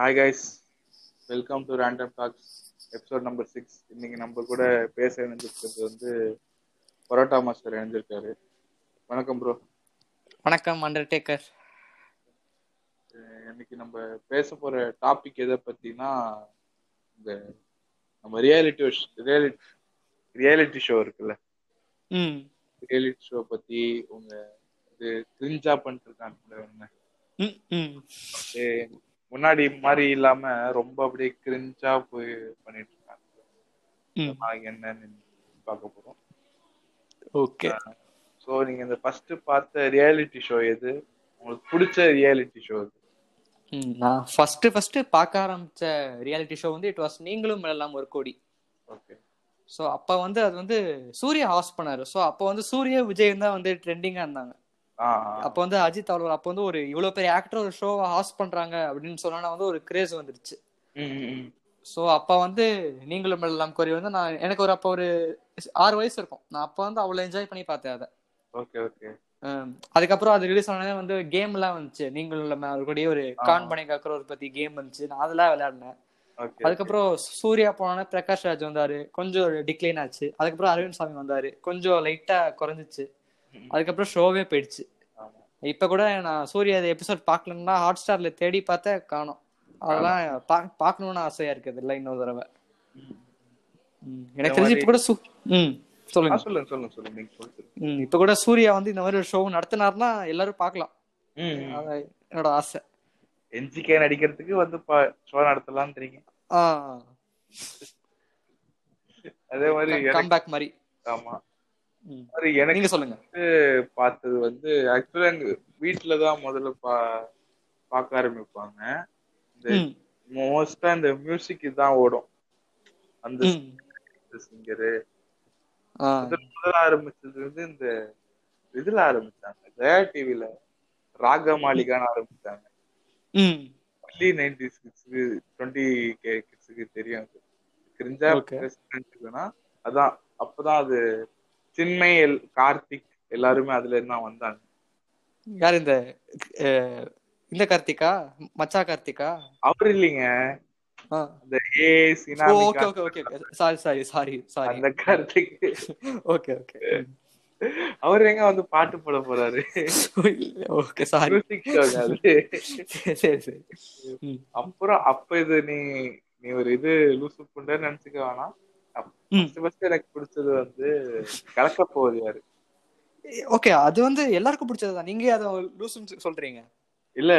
Hi guys welcome to random talks episode number six இன்னைக்கு நம்ம கூட பேச இணைஞ்சிருக்கிறது வந்து பரோட்டா மாஸ்டர் இணைஞ்சிருக்காரு. வணக்கம் ப்ரோ வணக்கம் அண்டர்டேக்கர் இன்னைக்கு நம்ம பேச போற டாபிக் எதை பத்தினா இந்த நம்ம ரியாலிட்டி ரியாலிட்டி ரியாலிட்டி ஷோ இருக்குல்ல. ம். ரியாலிட்டி ஷோ பத்தி உங்க இது கிரிஞ்சா பண்ணிட்டு இருக்காங்க ம் ம். முன்னாடி மாதிரி இல்லாம ரொம்ப அப்படியே கிரிஞ்சா போய் பண்ணிட்டு இருக்காங்க. என்னன்னு பார்க்க போறோம். ஓகே. ஸோ நீங்க இந்த ஃபர்ஸ்ட் பார்த்த ரியாலிட்டி ஷோ எது? உங்களுக்கு பிடிச்ச ரியாலிட்டி ஷோ எது? நான் ஃபர்ஸ்ட் ஃபர்ஸ்ட் பார்க்க ஆரம்பிச்ச ரியாலிட்டி ஷோ வந்து இட் வாஸ் நீங்களும் எல்லாம் ஒரு கோடி. ஓகே ஸோ அப்போ வந்து அது வந்து சூர்யா ஹாஸ்ட் பண்ணாரு. ஸோ அப்போ வந்து சூர்யா விஜய் தான் வந்து ட்ரெண்டிங்காக இருந்தாங்க. அப்போ வந்து அஜித் அவர் அப்போ வந்து ஒரு இவ்வளோ பெரிய ஆக்டர் ஒரு ஷோவை ஹாஸ்ட் பண்றாங்க அப்படின்னு சொன்னா வந்து ஒரு கிரேஸ் வந்துருச்சு. ஸோ அப்போ வந்து நீங்களும் எல்லாம் கோரி வந்து நான் எனக்கு ஒரு அப்போ ஒரு ஆறு வயசு இருக்கும். நான் அப்போ வந்து அவ்வளோ என்ஜாய் பண்ணி பார்த்தேன் அதை. Okay okay. அதுக்கப்புறம் அது ரிலீஸ் ஆனதே வந்து கேம் எல்லாம் வந்துச்சு. நீங்களும் அவர்களுடைய ஒரு கான் பண்ணி காக்கிற ஒரு பத்தி கேம் வந்துச்சு. நான் அதெல்லாம் விளையாடினேன். அதுக்கப்புறம் சூர்யா போனோடனே பிரகாஷ் ராஜ் வந்தாரு. கொஞ்சம் டிக்ளைன் ஆச்சு. அதுக்கப்புறம் அரவிந்த் சாமி வந்தாரு. கொஞ்சம் லைட்டா குறைஞ்சிச்சு. அதுக்கப்புறம் ஷோவே போயிடுச்சு. இப்ப கூட நான் சூர்யா எபிசோட் பார்க்கலன்னா ஹாட் ஸ்டார்ல தேடி பார்த்தேன் காணோம். அதெல்லாம் பா- பார்க்கணும்னு ஆசையா இருக்குது இல்லை இன்னொரு தடவை. எனக்கு தெரிஞ்சு இப்ப கூட ம் சொல்லுங்க. சொல்லுங்க சொல்லுங்க சொல்லுங்க. இப்ப கூட சூர்யா வந்து இந்த மாதிரி ஒரு ஷோ நடத்தினாருன்னா எல்லாரும் பார்க்கலாம். என்னோட ஆசை. என்ஜிகே நடிக்கிறதுக்கு வந்து ஷோ நடத்தலாம்ன்றீங்க ஆ. அதே மாதிரி கம்பேக் மாதிரி. ஆமா. எனக்கு சொல்லுங்க. பார்த்தது வந்து ஆக்சுவலா எங்க வீட்டுல தான் முதல்ல பா பார்க்க ஆரம்பிப்பாங்க. இந்த மோஸ்டா இந்த மியூசிக் தான் ஓடும். அந்த. சிங்கரு முதல்ல ஆரம்பிச்சது வந்து இந்த இதுல ஆரம்பிச்சாங்க. ஜெயா டிவில ராக மாளிகான்னு ஆரம்பிச்சாங்க. ஒன்லி நைன்டி சிக்ஸ்க்கு டுவெண்ட்டி கே கிட்ஸுக்கு தெரியும் அது. கிரிஞ்சா அதான் அப்பதான் அது சின்மை கார்த்திக் எல்லாருமே அதுல இருந்து தான் வந்தாங்க. யார் இந்த இந்த கார்த்திகா? மச்சா கார்த்திகா? அவர் இல்லைங்க. அந்த ஏ ஓ okay okay okay sorry sorry sorry sorry. அந்த கார்த்திக். Okay okay. அவர் எங்க வந்து பாட்டு போட போறாரு? Okay sorry. சரி சரி அப்புறம் அப்ப இது நீ நீ ஒரு இது லூசு புண்டன்னு நினைச்சுக்க வேணாம். ஃபர்ஸ்ட் எனக்கு பிடிச்சது வந்து கலக்க போகுது யாரு? ஓகே அது வந்து எல்லாருக்கும் பிடிச்சதுதான் நீங்க அதை லூசுன்னு சொல்றீங்க. இல்ல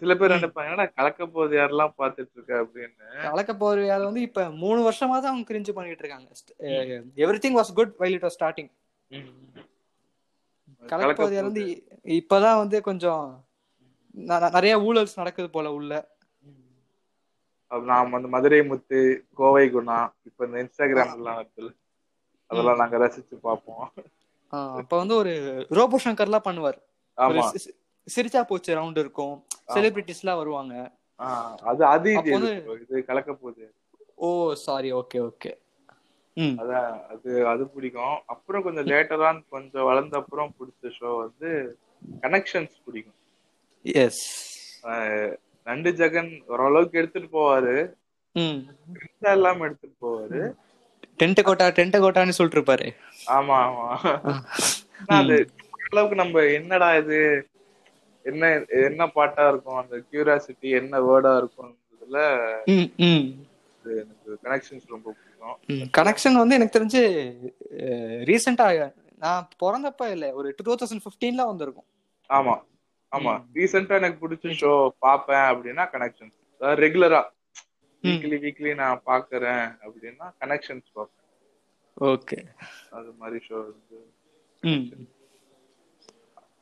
சில பேர் நினைப்பாங்க கலக்க போகுது யாரெல்லாம் பாத்துட்டு இருக்க அப்படின்னு. கலக்க போற அதை வந்து இப்ப மூணு வருஷமா தான் அவங்க கிரிஞ்சு பண்ணிட்டு இருக்காங்க. Everything was good while it was starting கலக்க போது வந்து இப்பதான் வந்து கொஞ்சம் நிறைய ஊழல்ஸ் நடக்குது போல உள்ள. நாம் வந்து மதுரை முத்து கோவை குணா இப்ப இந்த இன்ஸ்டாகிராம் எல்லாம் இருக்குல்ல அதெல்லாம் நாங்க ரசிச்சு பார்ப்போம். ஆ, அப்ப வந்து ஒரு ரோபோ சங்கர்லாம் பண்ணுவார். ஒரு ஆமா. சி- சி- சிரிச்சா போச்சு ரவுண்ட் இருக்கும். செலிபிரிட்டிஸ் எல்லாம் வருவாங்க. அது அது இது கலக்க போகுது. ஓ சாரி ஓகே ஓகே அதான் அது அது பிடிக்கும். அப்புறம் கொஞ்சம் லேட்டரான் கொஞ்சம் வளர்ந்த அப்புறம் பிடிச்ச ஷோ வந்து கனெக்ஷன்ஸ் பிடிக்கும். எஸ் நண்டு ஜெகன் ஓரளவுக்கு எடுத்துட்டு போவாரு. இல்லாம எடுத்துட்டு போவாரு. டென்ட் கோட்டா டென்ட் கோட்டான்னு சொல்லிட்டு இருப்பாரு ஆமா. ஆமா அது அளவுக்கு நம்ம என்னடா இது? என்ன என்ன பாட்டா இருக்கும்? அந்த கியூரியாசிட்டி என்ன வேர்டா இருக்கும்ன்றதுல எனக்கு கனெக்ஷன்ஸ் ரொம்ப பிடிக்கும். கனெக்ஷன் வந்து எனக்கு தெரிஞ்சு ரீசெண்டா நான் பிறந்தப்ப இல்ல ஒரு டூ தௌசண்ட் பிப்டீன்ல வந்திருக்கும். ஆமா. ஆமா. ரீசெண்டா எனக்கு பிடிச்ச ஷோ பாப்பேன் அப்படின்னா கனெக்ஷன்ஸ் அதாவது ரெகுலரா வீக்லி வீக்லி நான் பாக்குறேன் அப்படின்னா கனெக்ஷன்ஸ் பார்ப்பேன் ஓகே. அது மாதிரி ஷோ ம்.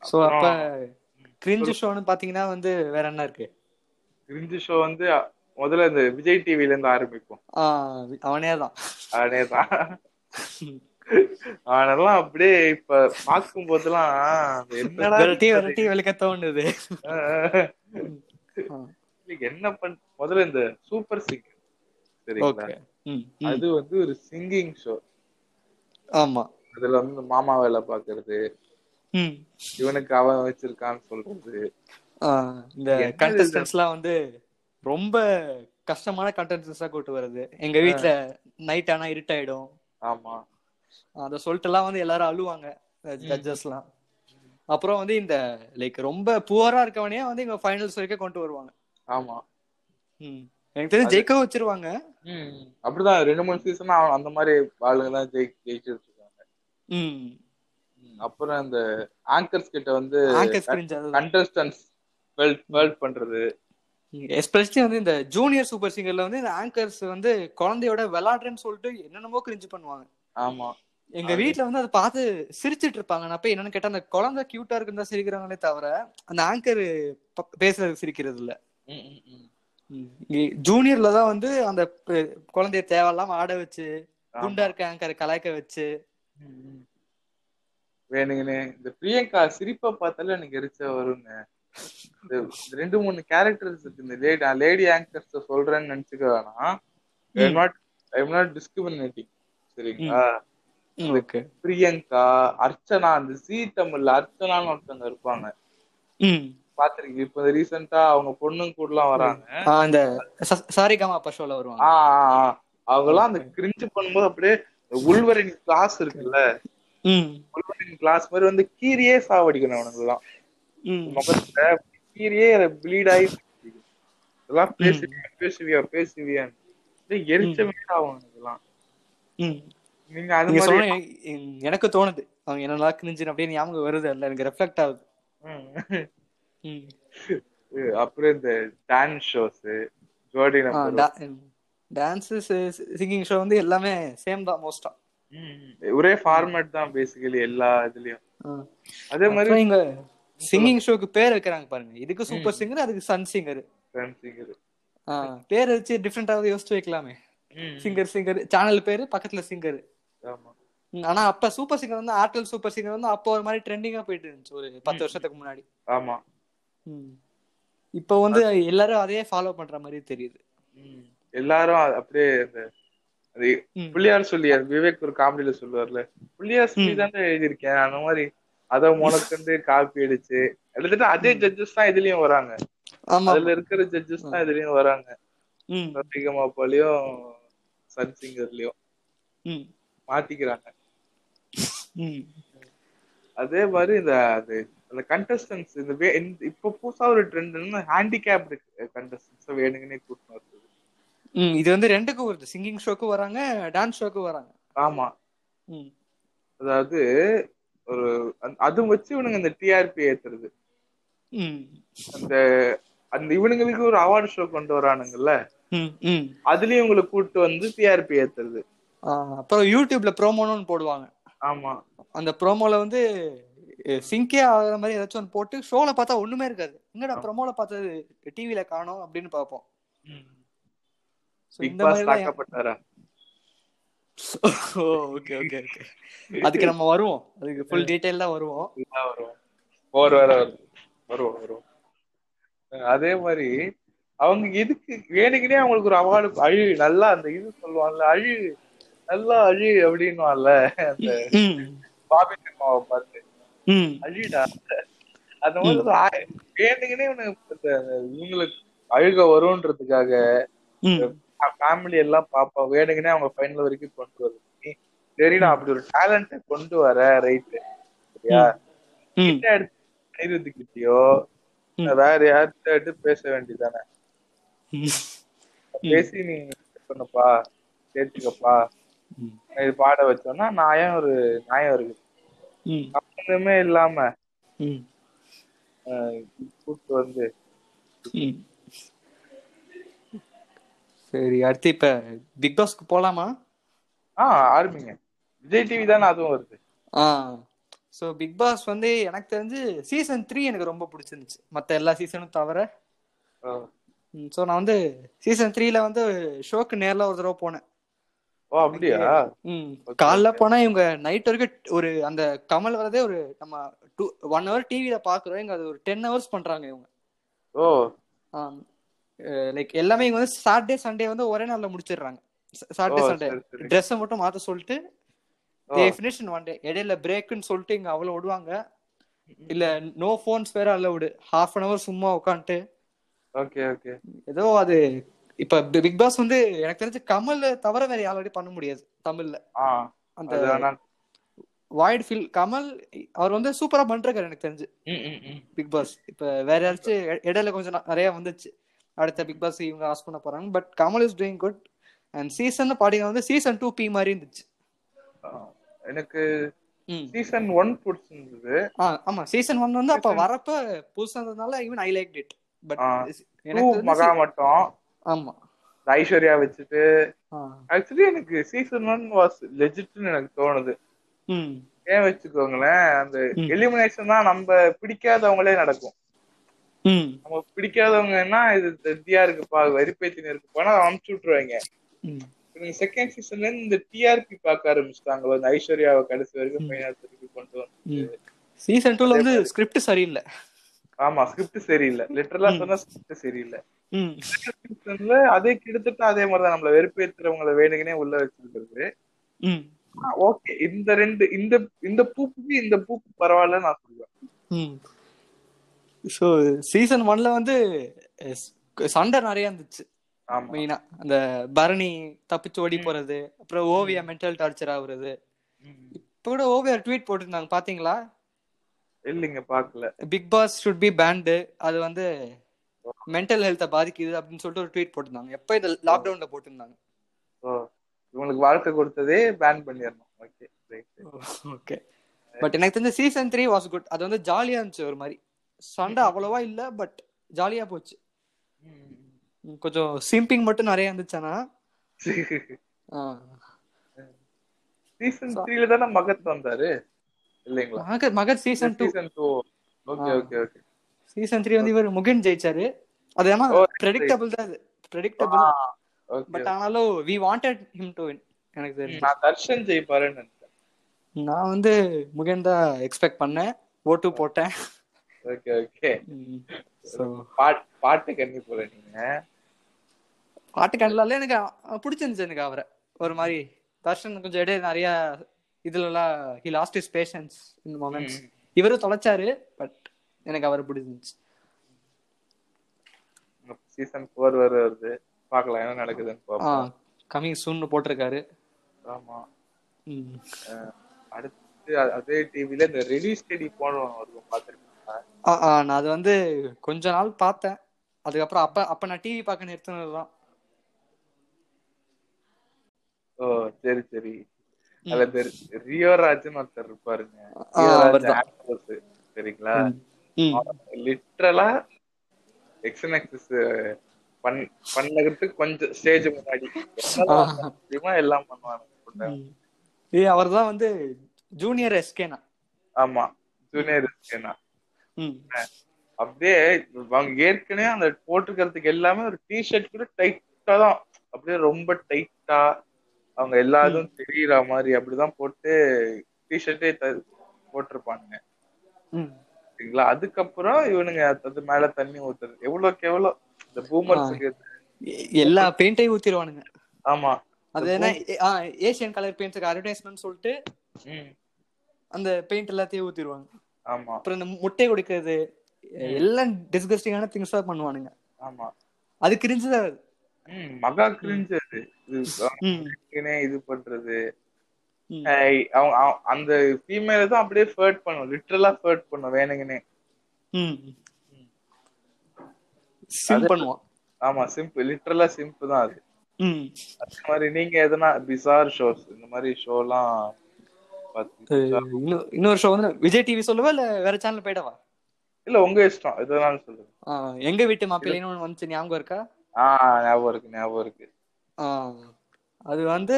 சோ அப்ப கிரிஞ்சு ஷோன்னு பாத்தீங்கன்னா வந்து வேற என்ன இருக்கு? கிரிஞ்சு ஷோ வந்து முதல்ல இந்த விஜய் டிவில இருந்து ஆரம்பிப்போம். ஆ அவனே தான். அதேதான் அவனெல்லாம் அப்படியே இப்ப பார்க்கும் போதெல்லாம் என்னடா தோணுது. என்ன பண் முதல்ல இந்த சூப்பர் சிங்கர். சரிங்களா. அது வந்து ஒரு சிங்கிங் ஷோ. ஆமா. அதுல வந்து மாமா வேலை பாக்குறது இவனுக்கு அவன் வச்சிருக்கான்னு சொல்றது. இந்த? கண்டஸ்டன்ஸ்லாம் வந்து ரொம்ப கஷ்டமான கண்டென்ட்ஸா கூட்டு வருது எங்க வீட்ல நைட் ஆனா இருட்டாயிடும். ஆமா. அத சொல்லிட்டு எல்லாம் வந்து எல்லாரும் அழுவாங்க ஜட்ஜஸ்லாம் அப்புறம் வந்து இந்த லைக் ரொம்ப புவரா இருக்கவனே வந்து இங்க ஃபைனல்ஸ் வரைக்கும் கொண்டு வருவாங்க. ஆமா. ம். எனக்கு தெரிஞ்சு ஜெயிக்க வச்சிருவாங்க. அப்படிதான் ரெண்டு மூணு சீசன் அந்த மாதிரி ஆளுங்க தான் ஜெயி ம். ம். அப்புறம் இந்த ஆங்கர்ஸ் கிட்ட வந்து கண்டஸ்டன்ஸ் வெல்ட் பண்றது. எஸ்பெஷலி வந்து இந்த ஜூனியர் சூப்பர் சிங்கர்ல வந்து இந்த ஆங்கர்ஸ் வந்து குழந்தையோட விளையாடுறேன்னு சொல்லிட்டு என்னென்னமோ கிரிஞ்சு பண்ணுவாங்க. ஆமா. எங்க வீட்ல வந்து அதை பார்த்து சிரிச்சிட்டு இருப்பாங்க நான் போய் என்னன்னு கேட்டா அந்த குழந்தை கியூட்டா இருக்குன்னு தான் சிரிக்கிறாங்களே தவிர அந்த ஆங்கர் பேசுறது சிரிக்கிறது இல்ல. ஜூனியர்ல தான் வந்து அந்த குழந்தைய தேவையில்லாம ஆட வச்சு. குண்டா இருக்க ஆங்கர் கலாய்க்க வச்சு. வேணுங்கண்ணே. இந்த பிரியங்கா சிரிப்பை பார்த்தாலே எனக்கு எரிச்ச வருங்க. இந்த ரெண்டு மூணு கேரக்டர்ஸ் இருக்கு. இந்த லேடி லேடி ஆங்கர்ஸ் சொல்றேன்னு நினைச்சுக்க வேணாம். I. Not I not discriminating சரிங்களா? பிரியங்கா அர்ச்சனா அந்த ஜி தமிழ்ல அர்ச்சனான்னு ஒருத்தவங்க இருப்பாங்க. பாத்திருக்கீங்க? இப்ப ரீசெண்டா அவங்க பொண்ணுங்க கூட எல்லாம் வராங்க. ஆ, இந்த சாரி காமா அப்பா ஷோல வருவாங்க அவங்க எல்லாம் அந்த கிரிஞ்சு பண்ணும்போது அப்படியே உள்வரின் கிளாஸ் இருக்குல்ல? உள்வரின் கிளாஸ் மாதிரி வந்து கீரியே சாவடிக்கணும் அவனுங்க எல்லாம் முகத்துல கீரியே ப்ளீட் ஆகி இதெல்லாம் பேசுவியா பேசுவியா பேசுவியான்னு. எரிச்ச மாதிரி ஆகும் இதெல்லாம் நீங்க அது சொன்ன எனக்கு தோணுது. அவங்க என்னெல்லாம் கிரிஞ்சு அப்படியே ஞாபகம் வருது. இல்ல எனக்கு ரெஃப்ளெக்ட் ஆகுது. ம். ம். அப்புறம் இந்த டான்ஸ் ஷோஸ் ஜோடி டான்ஸ் சிங்கிங் ஷோ வந்து எல்லாமே சேம் தான் மோஸ்டா ஒரே ஃபார்மேட் தான் பேசிக்கலி எல்லா இதுலயும். அதே மாதிரி இங்க சிங்கிங் ஷோக்கு பேர் வைக்கிறாங்க பாருங்க. இதுக்கு சூப்பர் சிங்கர் அதுக்கு சன் சிங்கர் dancing-ரு. பேர் வச்சு டிஃப்ரெண்டாவது யோசிச்சு வைக்கலாமே. சிங்கர் சிங்கர் சேனல் பேரு பக்கத்துல சிங்கர் ஆனா அப்ப சூப்பர் சிங்கர் வந்து ஆர்டல் சூப்பர் சிங்கர் வந்து அப்போ ஒரு மாதிரி ட்ரெண்டிங்கா போயிட்டு இருந்துச்சு ஒரு பத்து வருஷத்துக்கு முன்னாடி. ஆமா. இப்போ வந்து எல்லாரும் அதையே ஃபாலோ பண்ற மாதிரி தெரியுது. எல்லாரும் அப்படியே இந்த அது. புள்ளியார் சொல்லியார் விவேக் ஒரு காமெடியில சொல்லுவார்ல புள்ளியார் சொல்லி தானே எழுதியிருக்கேன் அந்த மாதிரி அத உனக்கு காப்பி அடிச்சு. எழுதிட்டு அதே ஜட்ஜஸ் தான் இதுலயும் வராங்க. அதுல இருக்கிற ஜட்ஜஸ் தான் இதுலயும் வராங்க. ம். சத்திகமாப்பாலையும் சன் சிங்கர்லயும் மாத்திக்கிறாங்க. அதே மாதிரி இந்த அது அந்த கண்டஸ்டன்ஸ் இந்த இப்ப புதுசா ஒரு ட்ரெண்ட் ஹேண்டிகேப் கண்டஸ்டன்ஸ் வேணுங்கன்னே கூட்டிட்டு வருது ம் இது வந்து ரெண்டுக்கும் வருது சிங்கிங் ஷோக்கு வராங்க டான்ஸ் ஷோக்கு வராங்க. ஆமா. ம். அதாவது ஒரு அந்த- அதுவும் வச்சு இவனுங்க இந்த டிஆர்பி ஏத்துறது. ம். அந்த அந்த இவனுங்களுக்கு ஒரு அவார்டு ஷோ கொண்டு வரானுங்கல்ல ம் ம். அதுலயும் இவங்களை கூட்டு வந்து டிஆர்பி ஏத்துறது. அப்புறம் யூடியூப்ல ப்ரோமோன்னு போடுவாங்க. ஆமா. அந்த ப்ரோமோல வந்து சிங்கே ஆகிற மாதிரி ஏதாச்சும் ஒன்று போட்டு ஷோல பார்த்தா ஒண்ணுமே இருக்காது. எங்கடா ப்ரோமோல பார்த்தது டிவில காணோம் அப்படின்னு பார்ப்போம். இந்த மாதிரி ஓகே ஓகே ஓகே அதுக்கு நம்ம வருவோம். அதுக்கு ஃபுல் டீடைல் தான் வருவோம். போர் வேற வரும் வரும் அதே மாதிரி அவங்க எதுக்கு வேணுக்குனே அவங்களுக்கு ஒரு அவார்டு அழு நல்லா அந்த இது சொல்லுவாங்கல்ல அழு நல்லா அழு அப்படின்னுவான்ல அந்த பாபி சினிமாவை பார்த்து. அழுடா. அந்த மாதிரி வேணுக்குனே இவனுக்கு இவங்களுக்கு அழுக வரும்ன்றதுக்காக ஃபேமிலி எல்லாம் பாப்பா வேணுங்கனே அவங்க ஃபைனல் வரைக்கும் கொண்டு வருது சரிடா அப்படி ஒரு டேலண்ட் கொண்டு வர ரைட்டு சரியா? கிட்ட எடுத்து அனிருத்துக்கிட்டயோ. வேற யார்கிட்ட பேச வேண்டியதானே பேசி நீ பண்ணப்பா சேர்த்துக்கப்பா. இது பாட வச்சோம்னா நியாயம் ஒரு நியாயம் இருக்கு. ம். சம்பந்தமே இல்லாம கூப்பிட்டு வந்து. சரி அடுத்து இப்ப பிக் பாஸ்க்கு போலாமா? ஆ ஆரம்பிங்க. விஜய் டிவி தானே அதுவும் வருது. ஆ. ஸோ பிக் பாஸ் வந்து எனக்கு தெரிஞ்சு சீசன் த்ரீ எனக்கு ரொம்ப பிடிச்சிருந்துச்சு. மற்ற எல்லா சீசனும் தவிர. ஸோ நான் வந்து சீசன் த்ரீல வந்து ஷோக்கு நேர்ல ஒரு தடவை போனேன். ஓ அப்படியா? காலைல. போனா இவங்க நைட் வரைக்கும் ஒரு அந்த கமல் வரதே ஒரு நம்ம டூ ஒன் ஹவர் டிவியில பாக்குறோம். இங்க அது ஒரு டென் ஹவர்ஸ் பண்றாங்க இவங்க. ஓ. லைக் எல்லாமே இவங்க வந்து சாட்டர்டே சண்டே வந்து ஒரே நாள்ல முடிச்சிடுறாங்க. Saturday Sunday. ட்ரெஸ்ஸை மட்டும் மாத்த சொல்லிட்டு. தே ஃபினிஷ் இன் ஒன் டே இடையில பிரேக்குன்னு சொல்லிட்டு இங்க அவ்வளவு விடுவாங்க. இல்ல நோ ஃபோன்ஸ் வேற அலவுடு ஹாஃப் அன் ஹவர் சும்மா உட்காந்துட்டு ஓகே ஓகே. ஏதோ அது இப்ப பிக் பாஸ் வந்து எனக்கு தெரிஞ்சு கமல் தவிர வேற யாராலையும் பண்ண முடியாது தமிழ்ல. அந்த வாய்ட் ஃபீல் கமல் அவர் வந்து சூப்பரா பண்றாரு எனக்கு தெரிஞ்சு. பிக் பாஸ் இப்ப வேற யாராச்சும் இடையில கொஞ்சம் நிறைய வந்துச்சு. அடுத்த பிக் பாஸ் இவங்க ஆஸ் பண்ண போறாங்க. But Kamal is doing good and season பாத்தீங்கன்னா வந்து சீசன் டூ பி மாதிரி இருந்துச்சு. எனக்கு. சீசன் ஒன் பிடிச்சிருந்தது. ஆமா. சீசன் ஒன் வந்து அப்ப Season- வரப்ப புதுசா இருந்ததுனால even I like it but எனக்கு தெரிஞ்சு மகா மட்டும். ஆமா. ஐஸ்வர்யா வச்சுட்டு. ஆக்சுவலி எனக்கு சீசன் ஒன் வாஸ் லெஜிட்னு எனக்கு தோணுது. ஏன் வச்சுக்கோங்களேன் அந்த. எலிமினேஷன் தான் நம்ம பிடிக்காதவங்களே நடக்கும். நம்ம பிடிக்காதவங்கன்னா இது தியா இருக்குப்பா வெறிப்பேத்தின இருக்குப்பானா அமுச்சு விட்டுருவாங்க. செகண்ட் சீசன்ல இருந்து இந்த டிஆர்பி பார்க்க ஆரம்பிச்சிட்டாங்க அந்த ஐஸ்வர்யாவை கடைசி வரைக்கும் ஃபைனல் வரைக்கும் கொண்டு வந்து. சீசன் டூல வந்து ஸ்கிரிப்ட் சரியில்லை. ஆமா ஸ்கிரிப்ட் சரியில்லை. லிட்டரலா சொன்னா ஸ்கிரிப்ட் சரியில்லை. அதே கிட்டத்தட்ட அதே மாதிரிதான் நம்மள வெறுப்பேத்துறவங்கள வேணுங்கனே உள்ள வச்சிருக்கிறது. ஓகே இந்த ரெண்டு இந்த இந்த பூப்புக்கு இந்த பூப்பு பரவாயில்ல நான் சொல்லுவேன். ஸோ சீசன் ஒன்ல வந்து சண்டை நிறைய இருந்துச்சு. மெயினா அந்த பரணி தப்பிச்சு ஓடி போறது அப்புறம் ஓவியா மென்டல் டார்ச்சர் ஆகுறது. இப்போ கூட ஓவியா ட்வீட் போட்டிருந்தாங்க பாத்தீங்களா? இல்லைங்க பாக்கல Bigg Boss should be banned அது வந்து மென்டல் ஹெல்த்தை பாதிக்குது அப்படின்னு சொல்லிட்டு ஒரு ட்வீட் போட்டிருந்தாங்க. எப்போ இந்த லாக்டவுன்ல போட்டிருந்தாங்க? ஓ இவங்களுக்கு வாழ்க்கை கொடுத்ததே பேன் பண்ணிடணும். ஓகே ஓகே பட் எனக்கு தெரிஞ்ச சீசன் த்ரீ வாஸ் குட் அது வந்து ஜாலியா இருந்துச்சு ஒரு மாதிரி. சண்டை அவ்வளவா இல்ல பட் ஜாலியா போச்சு. கொஞ்சம் சிம்பிங் மட்டும் நிறைய இருந்துச்சானா சீசன் த்ரீல தானே மகத் வந்தாரு? இல்லைங்களா? Mahat Mahat season two okay. Okay okay season three வந்து இவர் முகன் ஜெயிச்சாரு. அது ஏன்னா ப்ரெடிக்டபிள் தான் அது. ப்ரெடிக்டபிள் பட் ஆனாலும் we wanted him to win எனக்கு தெரிஞ்சு. நான் தர்ஷன் ஜெயிப்பாருன்னு நான் வந்து முகன் தான் எக்ஸ்பெக்ட் பண்ணேன். ஓட்டு போட்டேன். ஓகே ஓகே பாட் பாட்டு கண்ணி போல நீங்க. பாட்டு கண்டலால எனக்கு பிடிச்சிருந்துச்சு எனக்கு அவரை. ஒரு மாதிரி தர்ஷன் கொஞ்சம் இடையே நிறைய இதுலலாம் ஹி லாஸ்ட் இஸ் பேஷன்ஸ் இந்த மொமெண்ட்ஸ் இவரும் தொலைச்சாரு பட் எனக்கு அவர் பிடிச்சிருந்துச்சு. சீசன் ஃபோர் வர வருது. பார்க்கலாம் என்ன நடக்குதுன்னு கமிங் சூன்னு போட்டிருக்காரு. ஆமா. அடுத்து அதே டிவில இந்த ரிலீஸ் இருக்கும் பாத்துருக்கீங்களா ஆ ஆ நான் அது வந்து கொஞ்ச நாள் பார்த்தேன். அதுக்கப்புறம் அப்ப அப்ப நான் டிவி பார்க்க நிறுத்தினதுதான். ஓ சரி சரி. அதுல இந்த ரியோ ராஜ்னு ஒருத்தர் இருப்பாருங்க. சரிங்களா எக்ஸன் எக்ஸஸ் பண் பண்ணதுக்கு கொஞ்சம் ஸ்டேஜ் முன்னாடி எல்லாம் பண்ணுவாங்க. ஏய் அவர் தான் வந்து ஜூனியர் எஸ்கேனா ஆமா ஜூனியர் ம். அப்படியே அவங்க ஏற்கனவே அந்த போட்டிருக்கிறதுக்கு எல்லாமே ஒரு டிஷர்ட் கூட டைட்டா தான் அப்படியே ரொம்ப டைட்டா அவங்க எல்லா இதுவும் தெரியற மாதிரி அப்படிதான் போட்டு டிஷர்ட்டே போட்டிருப்பானுங்க. சரிங்களா? அதுக்கப்புறம் இவனுங்க அது மேல தண்ணி ஊத்துறது. எவ்வளவுக்கு எவ்வளவு இந்த பூமர்ஸுக்கு எ- எல்லா பெயிண்டையும் ஊத்திடுவானுங்க ஆமா. அது என்ன ஏசியன் கலர் பெயிண்ட்ஸ்க்கு அட்வர்டைஸ்மெண்ட் சொல்லிட்டு அந்த பெயிண்ட் எல்லாத்தையும் ஊத்திடுவாங்க ஆமா. அப்புறம் இந்த முட்டை குடிக்கிறது எல்லாம் டிஸ்கஸ்டிங்கான திங்ஸா பண்ணுவானுங்க. ஆமா. அது கிரிஞ்சுதான் அது. ம் மகா கிரிஞ்சு அது. இது பண்றது. அவங்க அவ- அந்த ஃபீமேல தான் அப்படியே ஃபர்ட் பண்ணும். லிட்டரலா ஃபர்ட் பண்ணும் வேணுங்கனே சிம் பண்ணுவான். ஆமா சிம்பிள் லிட்டரலா சிம்பிள் தான் அது. ம். அதே மாதிரி நீங்க எதனா பிசார் ஷோஸ் இந்த மாதிரி ஷோலாம் இன்னொரு ஷோ வந்து விஜய் டிவி சொல்லவா இல்ல வேற சேனல் போயிடவா? இல்ல உங்க இஷ்டம் எதுனாலும் சொல்லுங்க. எங்க வீட்டு மாப்பிள்ளைன்னு ஒண்ணு வந்துச்சு ஞாபகம் இருக்கா? ஆஹ் ஞாபகம் இருக்கு ஞாபகம் இருக்கு. அது வந்து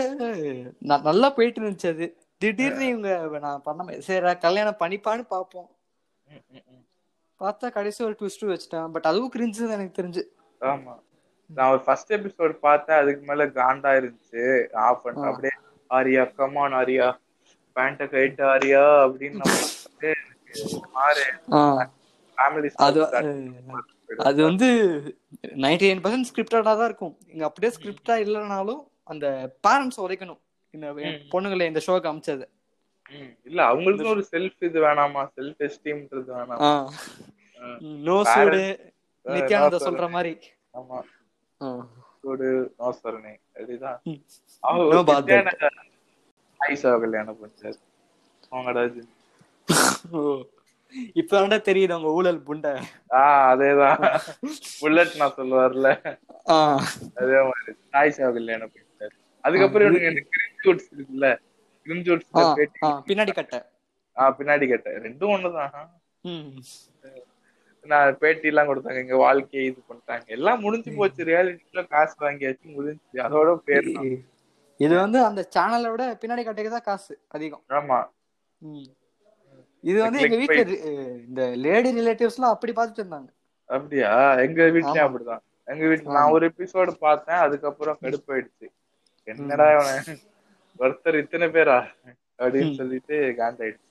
நல்லா போயிட்டு இருந்துச்சு அது. திடீர்னு இவங்க நான் பண்ண சரி கல்யாணம் பண்ணிப்பான்னு பார்ப்போம். பார்த்தா கடைசி ஒரு ட்விஸ்ட் வச்சுட்டான். பட் அதுவும் கிரிஞ்சு எனக்கு தெரிஞ்சு. ஆமா. நான் ஒரு ஃபர்ஸ்ட் எபிசோட் பார்த்தேன் அதுக்கு மேல காண்டா இருந்துச்சு. ஆஃப் பண்ண அப்படியே ஆரியா கமான் ஆரியா. பேண்ட கைட்டு ஆரியா. அப்படின்னு நம்ம மாறு. ஃபேமிலி அது அது வந்து நைன்டி நைன் பர்சன்ட் ஸ்கிரிப்டடா தான் இருக்கும். இங்க அப்படியே ஸ்கிரிப்டா இல்லைனாலும் அந்த பேரண்ட்ஸ் உரைக்கணும். இந்த பொண்ணுங்களை இந்த ஷோக்கு அமைச்சது. இல்ல அவங்களுக்கும் ஒரு செல்ஃப் இது வேணாமா? செல்ஃப் எஸ்டீம்ன்றது வேணாம் நோ சூடு நித்யானந்த சொல்ற மாதிரி. ஆமா. ஆ. கூடு நோசரணை அப்படிதான். அவங்க கல்யாணம் பண்ணாரு அவங்கடா இப்பதான்டா தெரியுது அவங்க ஊழல் புண்டை. ஆஹ் அதேதான். புல்லட் நான் சொல்லுவார்ல. அதே மாதிரி ஆயிஷா கல்யாணம் பண்ணிட்டாரு அதுக்கப்புறம் இருக்குல்ல. பின்னாடி கட்ட. ஆஹ் பின்னாடி கேட்டேன் ரெண்டும் ஒண்ணுதான். நான் பேட்டி எல்லாம் கொடுத்தாங்க. எங்க வாழ்க்கையை இது பண்ணிட்டாங்க. எல்லாம் முடிஞ்சு போச்சு. ரியாலிட்டில காசு வாங்கியாச்சு முடிஞ்சு அதோட பேர். இது வந்து அந்த சேனலை விட பின்னாடி கட்டைக்கு தான் காசு அதிகம். ஆமா. இது வந்து எங்க வீட்டுல இந்த லேடி ரிலேட்டிவ்ஸ் எல்லாம் அப்படி பாத்துட்டு இருந்தாங்க. அப்படியா? எங்க வீட்லயும். அப்படிதான். எங்க வீட்டுல நான் ஒரு எபிசோடு பார்த்தேன் அதுக்கப்புறம் கடுப்பாயிடுச்சு. என்னடா ஒருத்தர் இத்தனை பேரா? அப்படின்னு சொல்லிட்டு காண்டாயிடுச்சு.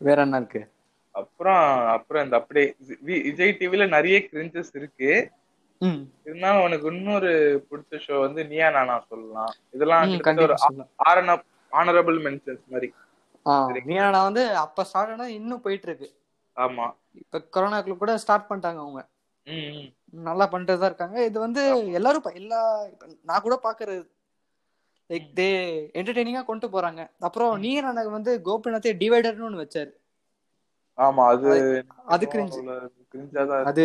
வேற என்ன இருக்கு? அப்புறம் அப்புறம் இந்த அப்படியே விஜய் டிவில நிறைய கிரிஞ்சஸ் இருக்கு. இருந்தாலும் உனக்கு இன்னொரு பிடிச்ச ஷோ வந்து நீயா நானா சொல்லலாம். இதெல்லாம் ஒரு. ஆனரபிள் மென்ஷன்ஸ் மாதிரி. நான் வந்து அப்ப ஸ்டார்ட் ஆனா இன்னும் போயிட்டு இருக்கு ஆமா. இப்ப கொரோனாக்குள்ள கூட ஸ்டார்ட் பண்ணிட்டாங்க அவங்க. நல்லா பண்ணிட்டு இருக்காங்க. இது வந்து எல்லாரும் எல்லா நான் கூட பாக்குறது. லைக் தே என்டர்டெய்னிங்கா கொண்டு போறாங்க. அப்புறம் நீ எனக்கு வந்து கோபிநாத்தே டிவைடர்னு ஒண்ணு வச்சாரு. ஆமா அது அது. கிரிஞ்சாதான் அது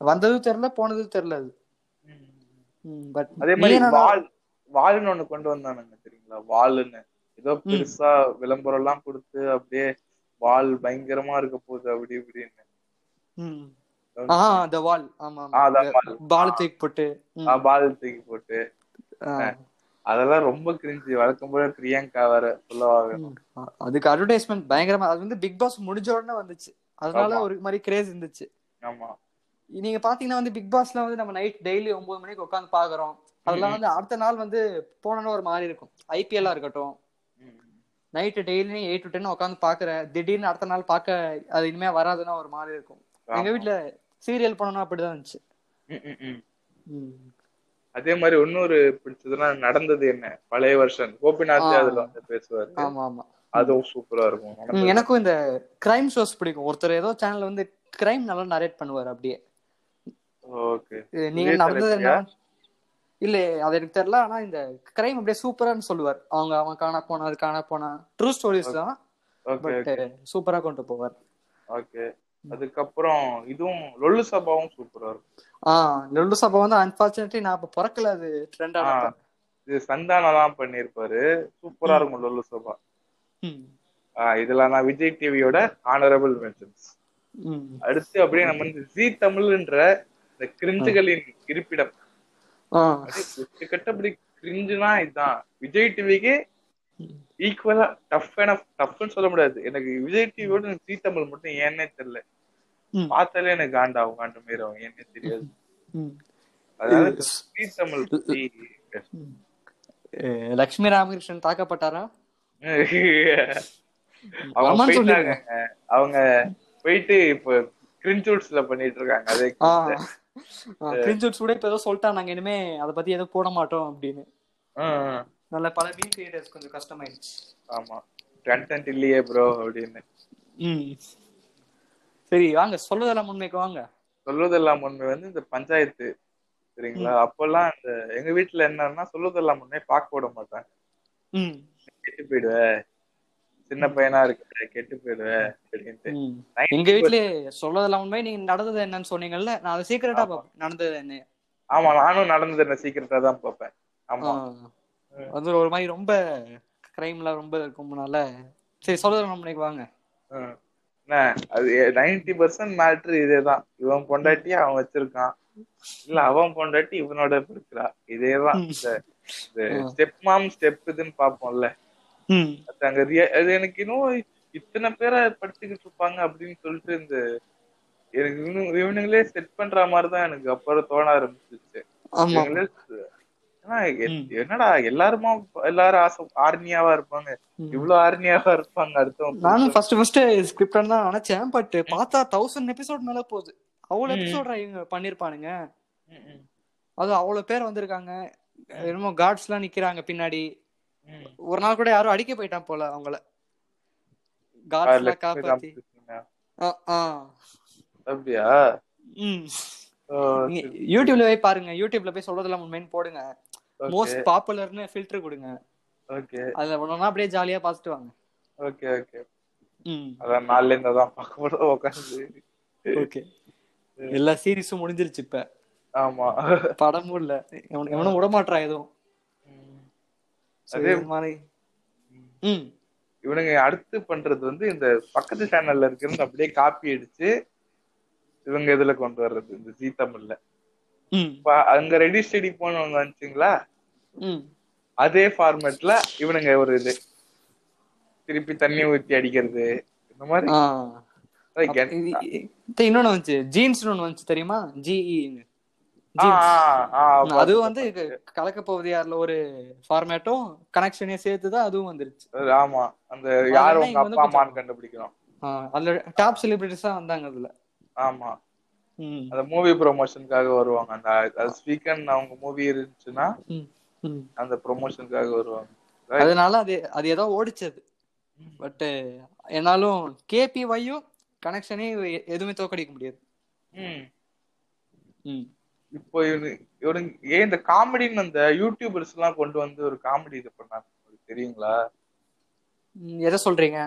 வந்ததும் தெரியல போனதும் தெரியல அது. பட் அதே மாதிரி வால் வால்னு ஒண்ணு கொண்டு வந்தானுங்க தெரியுங்களா? வால்னு. ஏதோ பெருசா விளம்பரம் எல்லாம் கொடுத்து அப்படியே வால் பயங்கரமா இருக்க போகுது அப்படி இப்படின்னு. பால் தூக்கி போட்டு. பால் தூக்கி போட்டு. அதெல்லாம் ரொம்ப கிரிஞ்சு வழக்கம் போல பிரியங்கா வேற. அ- அதுக்கு அட்வர்டைஸ்மெண்ட் பயங்கரமா அது வந்து பிக் பாஸ் முடிஞ்ச உடனே வந்துச்சு. அதனால. ஒரு மாதிரி கிரேஸ் இருந்துச்சு. ஆமா. நீங்க பாத்தீங்கன்னா வந்து பிக் பாஸ்ல வந்து நம்ம நைட் டெய்லி ஒன்பது மணிக்கு உட்காந்து பாக்குறோம். அதெல்லாம் வந்து அடுத்த நாள் வந்து போனோன்னு ஒரு மாதிரி இருக்கும். ஐபிஎல்லா இருக்கட்டும். Night daily eight to ten உட்காந்து பாக்குற திடீர்னு அடுத்த நாள் பார்க்க அது இனிமே வராதுன்னா ஒரு மாதிரி இருக்கும். எங்க. வீட்ல சீரியல் போனோம்னா அப்படிதான் இருந்துச்சு. அதே மாதிரி இன்னொரு பிடிச்சதுன்னா நடந்தது என்ன? பழைய வருஷன் கோபிநாத். அதுல வந்து பேசுவாரு. ஆமா ஆமா. அதுவும் சூப்பரா இருக்கும். எனக்கும் இந்த கிரைம் ஷோஸ் பிடிக்கும். ஒருத்தர் ஏதோ சேனல்ல வந்து கிரைம் நல்லா நரேட் பண்ணுவார் அப்படியே. ஓகே நீங்க நடந்தது என்ன? இல்ல அது எனக்கு தெரியல ஆனா இந்த கிரைம் அப்படியே சூப்பரான்னு சொல்லுவார். அவங்க அவன் காண போனா அது காண போனா. ட்ரூ ஸ்டோரிஸ் தான் பட் சூப்பரா கொண்டு போவார். ஓகே அதுக்கப்புறம் இதுவும் லொல்லு சபாவும் சூப்பரா இருக்கும். ஆ லொல்லு சபா வந்து அன்பார்ச்சுனேட்லி நான் அப்ப பிறக்கல அது ட்ரெண்ட் ஆ, ஆனப்ப இது சந்தானம்லாம் பண்ணிருப்பாரு சூப்பரா இருக்கும் லொல்லு சபா. இதெல்லாம் நான் விஜய் டிவியோட ஆனரபிள் மென்ஷன்ஸ். அடுத்து அப்படியே நம்ம வந்து ஜி தமிழ்ன்ற இந்த கிரிஞ்சுகளின் இருப்பிடம். ஆ. கிட்ட அப்படி கிரிஞ்சுனா இதுதான் விஜய் டிவிக்கு ஈக்குவலா டஃப் டஃப்னு சொல்ல முடியாது. எனக்கு விஜய் டிவியோட எனக்கு ஜி தமிழ் மட்டும் ஏன்னே தெரியல. பார்த்தாலே எனக்கு காண்டாகும் காண்ட ஆகும் ஏன்னே தெரியாது. இது- ஜி தமிழ் லக்ஷ்மி ராமகிருஷ்ணன் தாக்கப்பட்டாரா? அவங்க போயிட்டாங்க. அவங்க போயிட்டு இப்போ கிரிஞ்சூட்ஸ்ல பண்ணிட்டு இருக்காங்க. அதே. கிரிஞ்சூட்ஸ் கூட இப்ப ஏதோ சொல்லிட்டாங்க நாங்க இனிமே அதை பத்தி எதுவும் போட மாட்டோம் அப்படின்னு. நல்ல பல மீன் கிரியேட்டர்ஸ் கொஞ்சம் கஷ்டமாயிடுச்சு ஆமா. கண்டென்ட் இல்லையே ப்ரோ அப்படின்னு. ம். சரி வாங்க சொல்லுதெல்லாம் முன்மைக்கு வாங்க. சொல்வதெல்லாம் உண்மை வந்து இந்த பஞ்சாயத்து சரிங்களா? அப்பெல்லாம் இந்த எங்க வீட்டுல என்னன்னா சொல்வதெல்லாம் உண்மை பார்க்க விட மாட்டாங்க. ம். கெட்டு போயிடுவ. சின்ன பையனா இருக்க கெட்டு போயிடுவ அப்படின்ட்டு. ம். எங்க வீட்லயே சொல்லதெல்லாம் உண்மை. நீங்க நடந்தது என்னன்னு சொன்னீங்கல்ல? நான் அதை சீக்கிரட்டா பாப்பேன் நடந்தது என்ன? ஆமா நானும் நடந்தது என்ன சீக்கிரட்டா தான் பார்ப்பேன். ஆமா. அது ஒரு மாதிரி ரொம்ப கிரைம்ல ரொம்ப இருக்கும்னால. சரி சொல்லதெல்லாம் உண்மைக்கு வாங்க. அது நைன்டி பர்சன்ட் மேட்ரு இதேதான். இவன் பொண்டாட்டி அவன் வச்சிருக்கான். இல்ல அவன் பொண்டாட்டி இவனோட இருக்கிறா. இதேதான். ஸ்டெப் மாம் ஸ்டெப் இதுன்னு பாப்போம்ல அங்க அது எனக்கு இன்னும் இத்தனை பேரை படிச்சுக்கிட்டு இருப்பாங்க அப்படின்னு சொல்லிட்டு இந்த எனக்கு இன்னும் இவனுங்களே செட் பண்ற மாதிரிதான் எனக்கு அப்புறம் தோண எ- என்னடா எல்லாருமா எல்லாரும் ஆசை ஆர்னியாவா இருப்பாங்க. இவ்வளவு ஆர்னியாவா இருப்பாங்க அடுத்தவங்க. நானும் ஃபர்ஸ்ட் ஃபர்ஸ்ட் ஸ்கிரிப்ட் தான் நினைச்சேன் பட் பார்த்தா தௌசண்ட் எபிசோட் மேல போகுது. அவ்வளவு. எபிசோட் இவங்க பண்ணிருப்பானுங்க. அது அவ்வளவு பேர் வந்திருக்காங்க. என்னமோ கார்ட்ஸ் எல்லாம் நிக்கிறாங்க பின்னாடி. ஒரு நாள் கூட யாரும் அடிக்க போயிட்டான் போல அவங்கள. எல்லாம் லட்சுமி காப்பாத்தி. அப்படியா? யூடியூப்ல போய் பாருங்க. யூடியூப்ல போய் சொல்றதெல்லாம் மெயின் போடுங்க. Okay. மோஸ்ட் பாப்புலர்னு ஃபில்டர் கொடுங்க. ஓகே. அதுல ஒண்ணா அப்படியே ஜாலியா பார்த்துட்டு வாங்க. Okay okay. ம். அதான் நாலுல இருந்து தான் பார்க்க போறோம் உட்காந்து ஓகே. எல்லா சீரிஸும் முடிஞ்சிருச்சு இப்ப. ஆமா. படமும் இல்ல எவனும் விட மாட்டான் எதுவும். அதே- மாதிரி. இவனுங்க அடுத்து பண்றது வந்து இந்த பக்கத்து சேனல்ல இருக்கிறது அப்படியே காப்பி அடிச்சு இவங்க இதுல கொண்டு வர்றது இந்த ஜி தமிழ்ல. அங்க ரெடி ஸ்டடி போனவங்க வந்துச்சுங்களா? அதே ஃபார்மேட்ல இவனுங்க ஒரு இது. திருப்பி தண்ணி ஊத்தி அடிக்கிறது இந்த மாதிரி. இன்னொன்னு வந்துச்சு ஜீன்ஸ் ஒன்னு வந்துச்சு தெரியுமா? ஜிஇன்னு ஆ, ஆ, ஆ, அது வந்து கலக்க போவது யார்ல ஒரு ஃபார்மேட்டும் கனெக்ஷனையும் சேர்த்து தான் அதுவும் வந்துருச்சு. ஆமா. அந்த யார் உங்க அப்பா அம்மான்னு கண்டுபிடிக்கிறோம் அதுல டாப் செலிபிரிட்டிஸா வந்தாங்க அதுல. ஆமா. அந்த மூவி ப்ரொமோஷனுக்காக வருவாங்க. அந்த ஸ்பீக்கன் அவங்க மூவி இருந்துச்சுன்னா. அந்த ப்ரொமோஷனுக்காக வருவாங்க. அதனால அது அது ஏதோ ஓடிச்சது. பட் என்னாலும் கேபிஒய்யும் கனெக்ஷனையும் எதுவுமே தோக்கடிக்க முடியாது. ம். ம். இப்போ இவனு இவனுங்க ஏன் இந்த காமெடின்னு அந்த யூடியூபர்ஸ் எல்லாம் கொண்டு வந்து ஒரு காமெடி இது பண்ணாங்க உங்களுக்கு தெரியுங்களா? எதை சொல்றீங்க?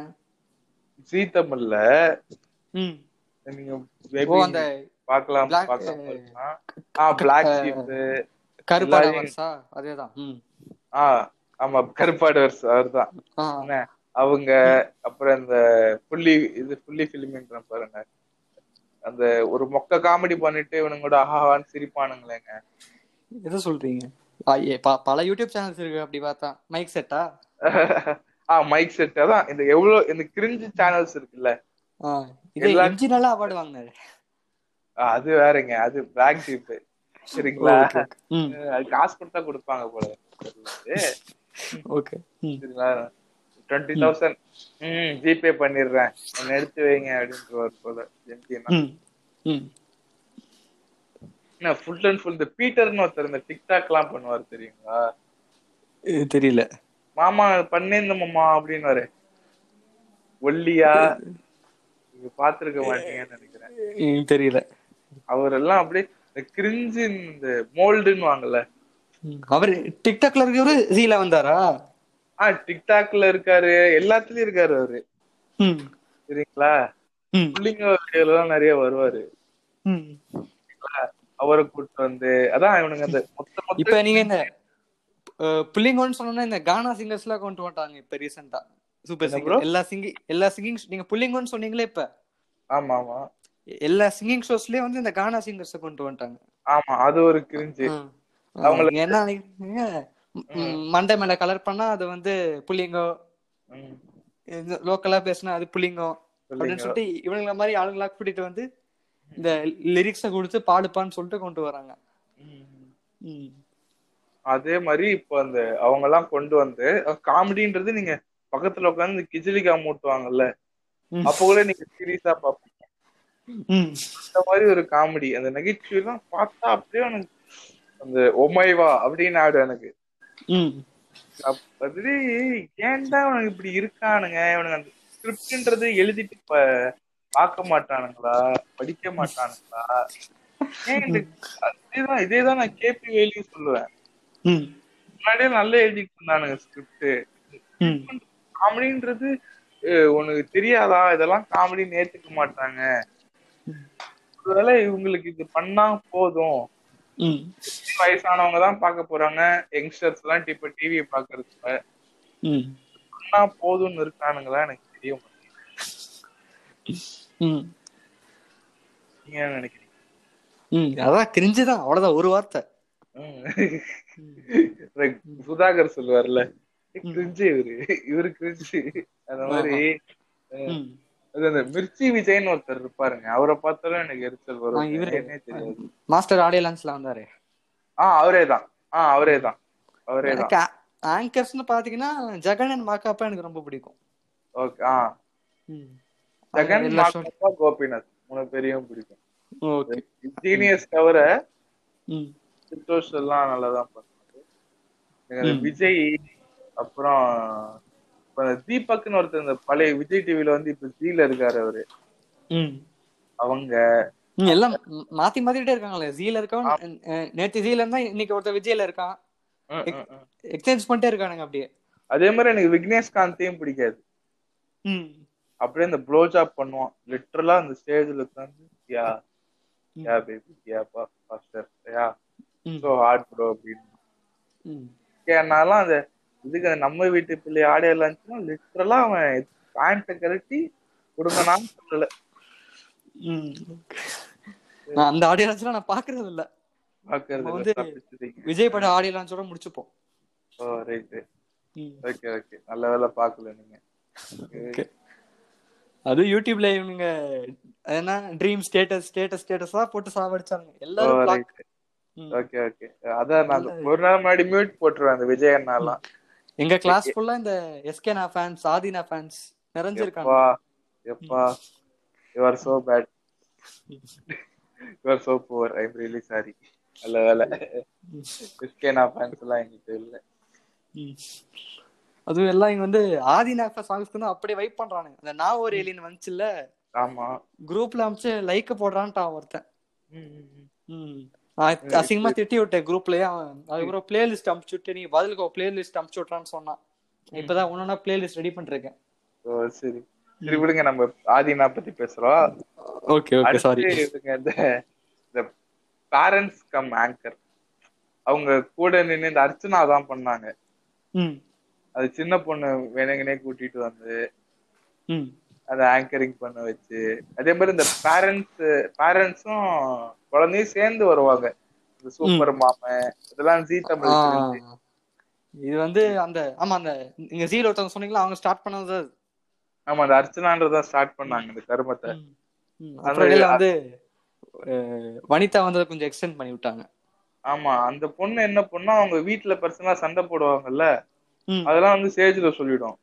ஜீ தமிழ்ல நீங்க அந்த பார்க்கலாம். ஆ பிளாக் ஷீப் கருப்பாட வருஷா அதேதான். ஆ ஆமா கருப்பாடுவர்ஸ் அவர்தான். அவங்க அப்புறம் இந்த புள்ளி இது புள்ளி பிலிம்ன்ற பாருங்க. அந்த ஒரு மொக்க காமெடி பண்ணிட்டு இவனுங்க கூட ஆஹான்னு சிரிப்பானுங்களேங்க. எதை சொல்றீங்க? பல யூடியூப் சேனல்ஸ் இருக்கு அப்படி பார்த்தா. மைக் செட்டா ஆ மைக் செட் அதான். இந்த எவ்வளவு இந்த கிரிஞ்சு சேனல்ஸ் இருக்குல்ல. நல்லா அவார்டு வாங்கினாரு. அது வேறங்க. அது பிளாக் ஷீப் சரிங்களா? அது காசு கொடுத்தா கொடுப்பாங்க போல. ஓகே. சரிங்களா? டுவெண்ட்டி தௌசண்ட் ம் ஜிபே பண்ணிடுறேன். என்ன எடுத்து வைங்க அப்படின்றவர் போல என்ன ஃபுல் அண்ட் ஃபுல் இந்த பீட்டர்னு ஒருத்தர் இந்த டிக்டாக் எல்லாம் பண்ணுவார் தெரியுங்களா? தெரியல. மாமா பண்ணேந்த மாமா அப்படின்னு ஒல்லியா? நீங்க பாத்துருக்க மாட்டீங்கன்னு நினைக்கிறேன். தெரியல. அவரெல்லாம் அப்படியே இந்த கிரிஞ்சு இந்த மோல்டுன்னு வாங்கல. அவரு டிக்டாக்ல இருக்கவரு ஜீல வந்தாரா? ஆ டிக்டாக்ல இருக்காரு. எல்லாத்துலயும் இருக்காரு அவரு. சரிங்களா? புள்ளிங்க எல்லாம் நிறைய வருவாரு. அவரை கூட்டு வந்து அதான் இவனுங்க அந்த மொத்த இப்ப நீங்க இந்த புள்ளிங்கோன்னு சொன்னோம்னா இந்த கானா சிங்கர்ஸ் எல்லாம் கொண்டு வந்துட்டாங்க இப்ப ரீசெண்டா சூப்பர் சிங்கர் எல்லா சிங்கிங் எல்லா சிங்கிங் நீங்க புள்ளிங்கோன்னு சொன்னீங்களே இப்ப? ஆமா ஆமா. எல்லா சிங்கிங் ஷோஸ்லயும் வந்து இந்த கானா சிங்கர்ஸ் கொண்டு வந்துட்டாங்க. ஆமா அது ஒரு கிரிஞ்சு. அவங்களுக்கு என்ன நினைக்கிறீங்க? மண்டை மேல கலர் பண்ணா அது வந்து புள்ளிங்கோ. லோக்கலா பேசினா அது புள்ளிங்கோ அப்படின்னு. சொல்லிட்டு இவங்கள மாதிரி ஆளுங்களா கூட்டிட்டு வந்து இந்த லிரிக்ஸ கொடுத்து பாடுப்பான்னு சொல்லிட்டு கொண்டு வராங்க. அதே மாதிரி இப்போ அந்த அவங்க எல்லாம் கொண்டு வந்து காமெடின்றது நீங்க பக்கத்துல உட்காந்து கிஜிலிக்கா மூட்டுவாங்கல்ல. அப்ப கூட நீங்க சீரியஸா பாப்பீங்க ம். அந்த மாதிரி ஒரு காமெடி அந்த நகைச்சுவை எல்லாம் பார்த்தா அப்படியே எனக்கு அந்த ஒமைவா அப்படின்னு ஆயிடும் எனக்கு ம். அப்ப அது ஏன்டா உனக்கு இப்படி இருக்கானுங்க இவனுங்க அந்த ஸ்கிரிப்ட்ன்றது எழுதிட்டு இப்ப பார்க்க மாட்டானுங்களா படிக்க மாட்டானுங்களா இதேதான் இதேதான் நான் கேபி வேலையும் சொல்லுவேன். முன்னாடியே நல்லா எழுதிட்டு இருந்தானுங்க ஸ்கிரிப்ட். காமெடின்றது உனக்கு தெரியாதா இதெல்லாம் காமெடின்னு ஏத்துக்க மாட்டாங்க ஒருவேளை இவங்களுக்கு இது பண்ணா போதும். வயசானவங்க தான் பார்க்க போறாங்க. யங்ஸ்டர்ஸ் எல்லாம் இப்ப டிவியை பாக்குறதுல ம். பண்ணா போதும்னு இருக்கானுங்களா எனக்கு தெரிய. நீங்க என்ன நினைக்கிறீங்க? ம். அதான் கிரிஞ்சுதான். அவ்வளவுதான். ஒரு வார்த்தை. சுதாகர் சொல்லுவார்ல. கிரிஞ்சு இவரு. இவரு கிரிஞ்சு. அந்த மாதிரி மிர்ச்சி விஜய்னு ஒருத்தர் இருப்பாருங்க. அவரை பார்த்தாலும் எனக்கு எரிச்சல் வரும். இவரு. தெரியாது. மாஸ்டர் ஆடியோ லான்ச்ல வந்தாரு. ஆ அவரே தான் ஆ அவரே தான் அவரே தான் ஆங்கர்ஸ்னு பாத்தீங்கன்னா ஜெகன் அண்ட் மாக்காப்பா எனக்கு ரொம்ப பிடிக்கும். ஓகே ஆ. ஜெகன் மாக்கப்பா கோபிநாத். மூணு பேரையும் பிடிக்கும். ஓகே. ஜீனியஸ் தவிர. சித்தோஷ் எல்லாம் நல்லா தான் பண்ணுவாரு. எனக்கு அந்த ம். விஜய் அப்புறம் தீபக்னு ஒருத்தர் இந்த பழைய விஜய் டிவில வந்து இப்ப ஜீல இருக்காரு அவரு. அவங்க. எல்லாம் மாத்தி மாத்திட்டே இருக்காங்களே. ஜீல இருக்கவன் நேத்து ஜீல இருந்தா இன்னைக்கு ஒருத்தர் விஜய்ல இருக்கான். எக்ஸ்சேஞ்ச் பண்ணிட்டே இருக்கானுங்க அப்படியே. அதே மாதிரி எனக்கு விக்னேஷ் காந்தையும் பிடிக்காது அப்படியே இந்த ப்ளோ ஜாப் பண்ணுவான். லிட்டரலா அந்த ஸ்டேஜ்ல உட்காந்து yeah. Yeah baby yeah faster yeah. So hard bro அப்படின்னு. ஏன்னாலும் அந்த இதுக்கு நம்ம வீட்டு பிள்ளை ஆடையெல்லாம் இருந்துச்சுன்னா லிட்டரலா அவன் பேண்ட்டை கழட்டி கொடுங்கனான்னு சொல்லல. நான் அந்த ஆடியோ லான்ச்லாம் நான் பாக்குறது இல்ல. பாக்குறது வந்து. விஜய் பட ஆடியோ லான்ச்சோட முடிச்சுப்போம். Oh right. ஓகே ஓகே நல்ல வேலை பாக்கல நீங்க. அது யூடியூப்ல இவனுங்க என்ன? ட்ரீம் ஸ்டேட்டஸ் ஸ்டேட்டஸ் ஸ்டேட்டஸா போட்டு சாவடிச்சாங்க எல்லாரும். ஓகே ஓகே அதான் நான் ஒரு நாள் முன்னாடி மியூட் போட்டுருவேன் அந்த விஜய் அண்ணாலாம். எங்க கிளாஸ் ஃபுல்லா இந்த எஸ்கேனா ஃபேன்ஸ் ஆதினா ஃபேன்ஸ் நிறைஞ்சிருக்காங்க. எப்பா you are so bad you are so poor I am really sorry நல்ல வேலை கிறிஸ்டியனா ஃபேன்ஸ் எல்லாம் எங்கிட்ட இல்ல. அதுவும் எல்லாம் இங்க வந்து ஆதினா சாங்ஸ்க்கு வந்து அப்படியே வைப் பண்றானுங்க. அந்த நான் ஒரு ஏலியன் வந்துச்சுல்ல ஆமா. குரூப்ல அமைச்சு லைக் போடுறான்ட்டான் ஒருத்தன். அசிங்கமா திட்டி விட்டேன் குரூப்லயே. அவன் அதுக்கப்புறம் பிளேலிஸ்ட் அமுச்சு விட்டு நீ பதிலுக்கு பிளேலிஸ்ட் அமுச்சு விட்றான்னு சொன்னான். இப்பதான் ஒன்னொன்னா பிளேலிஸ்ட் ரெடி பண்ணிருக்கேன். ஓ சரி. சரி விடுங்க நம்ம ஆதினா பத்தி பேசுறோம். ஓகே ஓகே சாரி இந்த இந்த பேரண்ட்ஸ் கம் ஆங்கர் அவங்க கூட நின்னு இந்த அர்ச்சனா தான் பண்ணாங்க. ம். அது சின்ன பொண்ணு வேணுங்கனே கூட்டிட்டு வந்து ம். அதை ஆங்கரிங் பண்ண வச்சு அதே மாதிரி இந்த பேரண்ட்ஸ் பேரண்ட்ஸும் குழந்தையும் சேர்ந்து வருவாங்க. இந்த சூப்பர் மாமன் இதெல்லாம் ஜீ தமிழ். இது வந்து அந்த ஆமா அந்த நீங்க ஜீரோ ஒருத்தவங்க சொன்னீங்களா அவங்க ஸ்டார்ட் பண்ணது. ஆமா அந்த அர்ச்சனான்றதான் ஸ்டார்ட் பண்ணாங்க இந்த கருமத்தை. அப்புறம் வந்து வனிதா வந்து அதை கொஞ்சம் எக்ஸ்டெண்ட் பண்ணி விட்டாங்க. ஆமா அந்த பொண்ணு என்ன பண்ணா அவங்க வீட்டுல பர்சனலா சண்டை போடுவாங்கல்ல. அதெல்லாம் வந்து ஸ்டேஜ்ல சொல்லிடும்.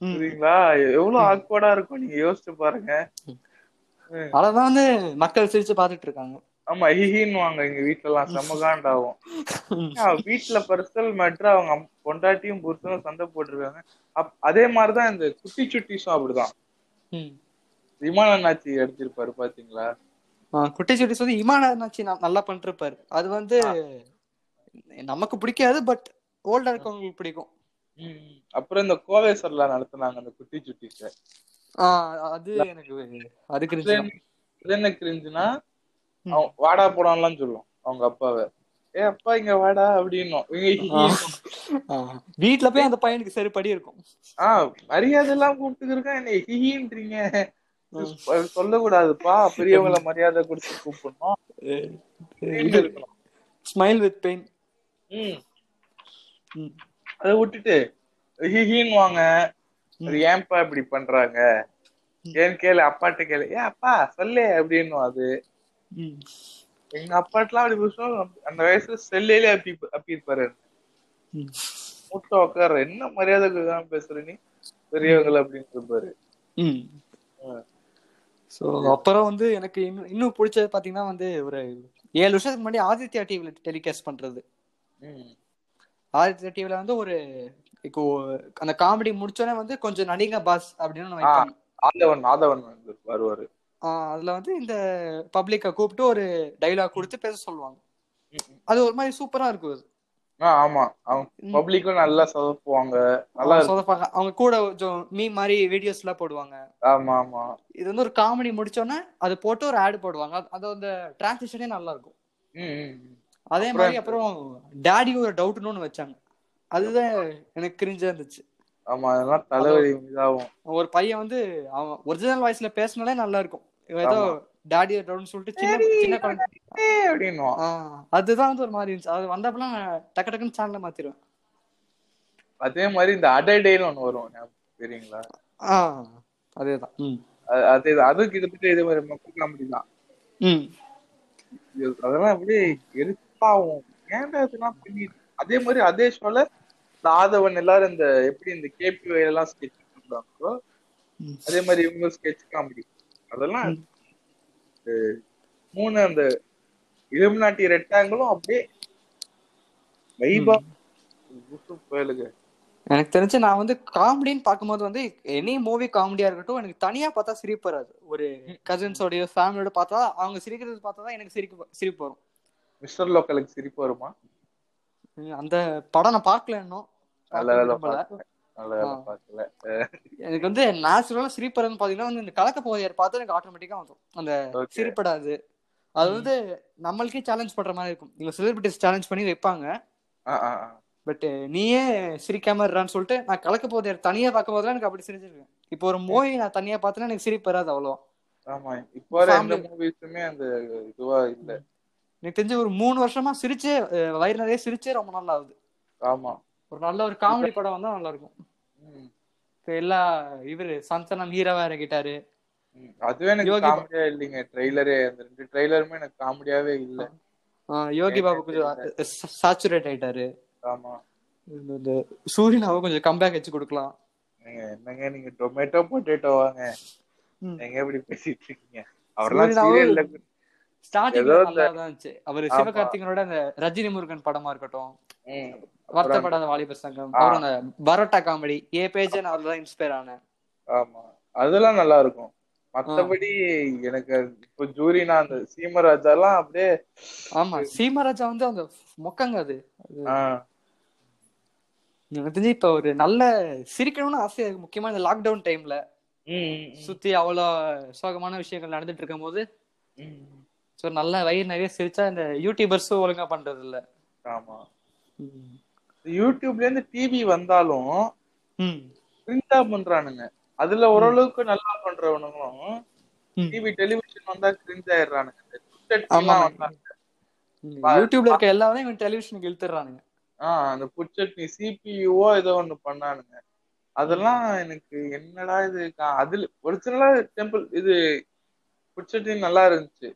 சரிங்களா எவ்வளவு ஆக்வர்டா இருக்கும் நீங்க யோசிச்சு பாருங்க. அததான் வந்து மக்கள் சிரிச்சு பாத்துட்டு இருக்காங்க ஆமா ஹிஹின்னு வாங்க எங்க வீட்டுல எல்லாம் செம்ம காண்டாகும் ம். ஏன் வீட்டுல பர்சனல் மேட்ரு அவங்க பொண்டாட்டியும் புருஷனும் சண்டை போட்டிருக்காங்க. அதே மாதிரிதான் இந்த குட்டி சுட்டிஸும் அப்படிதான். விமான நாச்சி எடுத்திருப்பாரு பாத்தீங்களா? குட்டி சுட்டி சொல்லி இமானாச்சி நல்லா பண்ணிருப்பாரு அது வந்து நமக்கு பிடிக்காது பட் ஓல்டா இருக்கவங்களுக்கு பிடிக்கும். அப்புறம் இந்த கோவை சரலா நடத்துனாங்க அந்த குட்டி சுட்டிஸ. அது எனக்கு அது கிரிஞ்சு. அது என்ன கிரிஞ்சுனா வாடா போடான்லாம் சொல்லும் அவங்க அப்பாவை. ஏ அப்பா இங்க வாடா அப்படின்னும். ஆ, வீட்ல போய் அந்த பையனுக்கு சரிப்படி இருக்கும். ஆ மரியாதை எல்லாம் கூப்பிட்டு இருக்கான் என்ன ஹிஹின்றீங்க. சொல்லக்கூடாதுப்பா பெரியவங்களை மரியாதை கொடுத்து கூப்பிடணும். ஸ்மைல் வித் பெயின் ம். அதை விட்டுட்டு ஹிஹின்னு வாங்க அது ஏன்பா இப்படி பண்றாங்க? ஏன்னு கேளு அப்பாட்ட கேளு. ஏ அப்பா சொல்லு அப்படின்னு அது. எங்க அப்பாட்டெல்லாம் அப்படி பேசுவோம் அந்த வயசுல செல்லையிலே அப்பி அப்பி இருப்பாரு முட்டை உட்கார என்ன மரியாதை பேசுற நீ? பெரியவங்களை? அப்படின்னு இருப்பாரு ஸோ அப்புறம் வந்து எனக்கு இன்னும் இன்னும் பிடிச்சது பாத்தீங்கன்னா வந்து ஒரு ஏழு வருஷத்துக்கு முன்னாடி ஆதித்யா டிவில டெலிகாஸ்ட் பண்றது. ஆதித்யா டிவில வந்து ஒரு இப்போ அந்த காமெடி முடிச்சோடனே வந்து கொஞ்சம் நடிங்க பாஸ் அப்படின்னு ஆதவன் ஆதவன் வருவாரு. அதுல வந்து இந்த பப்ளிக்க கூப்பிட்டு ஒரு டைலாக் கொடுத்து பேச சொல்லுவாங்க. அது ஒரு மாதிரி சூப்பரா இருக்கும் அது. ஆமா. பப்ளிக்கும் நல்லா சொதப்புவாங்க. நல்லா சொதப்பாங்க. அவங்க கூட கொஞ்சம் மீ மாதிரி வீடியோஸ் எல்லாம் போடுவாங்க. ஆமா ஆமா. இது வந்து ஒரு காமெடி முடிச்சோடனே அது போட்டு ஒரு ஆட் போடுவாங்க. அது- அந்த டிரான்சிஷனே நல்லா இருக்கும். அதே மாதிரி அப்புறம் டாடி ஒரு டவுட்னு ஒன்று வச்சாங்க. அதுதான் எனக்கு கிரிஞ்சா இருந்துச்சு. ஆமா அதெல்லாம் தலைவலி இதாகும். ஒரு பையன் வந்து அவன் ஒரிஜினல் வாய்ஸ்ல பேசினாலே நல்லா இருக்கும். ஏதோ டாடி டவுட்னு சொல்லிட்டு சின்ன சின்ன குழந்தை அதுதான் வந்து ஒரு மாதிரி இருந்துச்சு. அது வந்தப்பெல்லாம் டக்கு டக்குன்னு சேனலை மாத்திருவேன். அதே மாதிரி இந்த அடடேன்னு ஒண்ணு வரும் தெரியுங்களா? ஆ அதேதான். அது- அது கிட்டத்தட்ட இதே மாதிரி மக்கள் காமெடி தான். அதெல்லாம் அப்படியே எரிப்பாகும் ஏன்டா இதெல்லாம் பண்ணிட்டு அதே மாதிரி அதே ஷோல இந்த ஆதவன் எல்லாரும் இந்த எப்படி இந்த கேபி எல்லாம் ஸ்கெட்ச் பண்றாங்களோ. அதே மாதிரி இவங்க ஸ்கெட்ச் காமெடி அதெல்லாம் மூணு அந்த இலுமினாட்டி ரெக்டாங்கிளும் அப்படியே வைபா புயலுங்க எனக்கு தெரிஞ்சு நான் வந்து காமெடின்னு பார்க்கும்போது வந்து எனி மூவி காமெடியா இருக்கட்டும் எனக்கு தனியா பார்த்தா சிரிப்பு வராது. ஒரு கசின்ஸோடய ஃபேமிலியோட பார்த்தா அவங்க சிரிக்கிறது பார்த்தா தான் எனக்கு சிரிப்பு சிரிப்பு வரும். மிஸ்டர் லோக்கலுக்கு சிரிப்பு வருமா? அந்த படம் நான் பார்க்கல இன்னும். பார்க்க எனக்கு வந்து நேச்சுரலா வரதுன்னு பாத்தீங்கன்னா வந்து இந்த கலக்க போதையர் பார்த்து எனக்கு ஆட்டோமேட்டிக்கா வந்துடும் அந்த. சிரிப்படாது. அது வந்து நம்மளுக்கே சேலஞ்ச் பண்ற மாதிரி இருக்கும். இவங்க செலிபிரிட்டிஸ் சேலஞ்ச் பண்ணி வைப்பாங்க. பட் நீயே சிரிக்காம இருறான்னு சொல்லிட்டு நான் கலக்க போதையர் தனியா பார்க்கும் போதெல்லாம் எனக்கு அப்படி சிரிச்சிருக்கேன் இப்போ ஒரு மூவி நான் தனியா பார்த்தேன்னா எனக்கு சிரிப்பு வராது அவ்வளோ ஆமா. இப்போ மூவிஸுமே அந்த இதுவா இல்ல. எனக்கு தெரிஞ்சு ஒரு மூணு வருஷமா சிரிச்சே வயிறு நிறைய சிரிச்சே ரொம்ப நல்லா ஆகுது ஆமா. ஒரு நல்ல ஒரு காமெடி படம் வந்தா நல்லா இருக்கும் இப்போ எல்லா இவரு சந்தனம் ஹீரோவா இறக்கிட்டாரு ம். அதுவே எனக்கு காமெடியா இல்லைங்க. ட்ரெய்லரே அந்த ரெண்டு ட்ரெய்லருமே எனக்கு காமெடியாவே இல்ல. யோகி பாபு கொஞ்சம் சாச்சுரேட் ஆயிட்டாரு. ஆமா. இந்த சூரியனாவை கொஞ்சம் கம்பேக் வச்சு கொடுக்கலாம். நீங்க என்னங்க நீங்க டொமேட்டோ பொட்டேட்டோ வாங்க. எங்க இப்படி பேசிட்டு இருக்கீங்க? அவரெல்லாம் சீரியல்ல ஸ்டார்டிங்ல நல்லா தான் இருந்துச்சு. அவர். சிவகார்த்திகனோட அந்த ரஜினி முருகன் படமா இருக்கட்டும். வருத்தப்படாத வாலிபர் சங்கம். அப்புறம் அந்த பரோட்டா காமெடி ஏ பேஜ் நான் அதுல இன்ஸ்பயர் ஆனேன் ஆமா. அதெல்லாம் நல்லா இருக்கும். மத்தபடி எனக்கு இப்போ ஜூரினா அந்த சீமராஜா எல்லாம் அப்படியே ஆமா. சீமராஜா வந்து அந்த மொக்கங்க அது. எனக்கு தெரிஞ்சு இப்ப ஒரு நல்ல சிரிக்கணும்னு இருக்கு. முக்கியமா இந்த லாக்டவுன் டைம்ல சுத்தி அவ்வளவு சோகமான விஷயங்கள் நடந்துட்டு இருக்கும் போது. ஸோ நல்ல வயிறு நிறைய சிரிச்சா இந்த யூடியூபர்ஸும் ஒழுங்கா பண்றது இல்ல ஆமா யூடியூப்ல இருந்து டிவி வந்தாலும் பிரிண்டா பண்றானுங்க. அதுல ஓரளவுக்கு நல்லா பண்றவனுங்களும். டிவி டெலிவிஷன் வந்தா கிரிஞ்ச் ஆயிடுறானுங்க. யூடியூப்ல இருக்க எல்லாமே இவன் டெலிவிஷனுக்கு இழுத்துறானுங்க ஆஹ் அந்த புட்சட்னி சிபியூவோ ஏதோ ஒண்ணு பண்ணானுங்க. அதெல்லாம் எனக்கு என்னடா இது அதுல ஒரிஜினலா டெம்பிள் இது புட்சட்னி நல்லா இருந்துச்சு.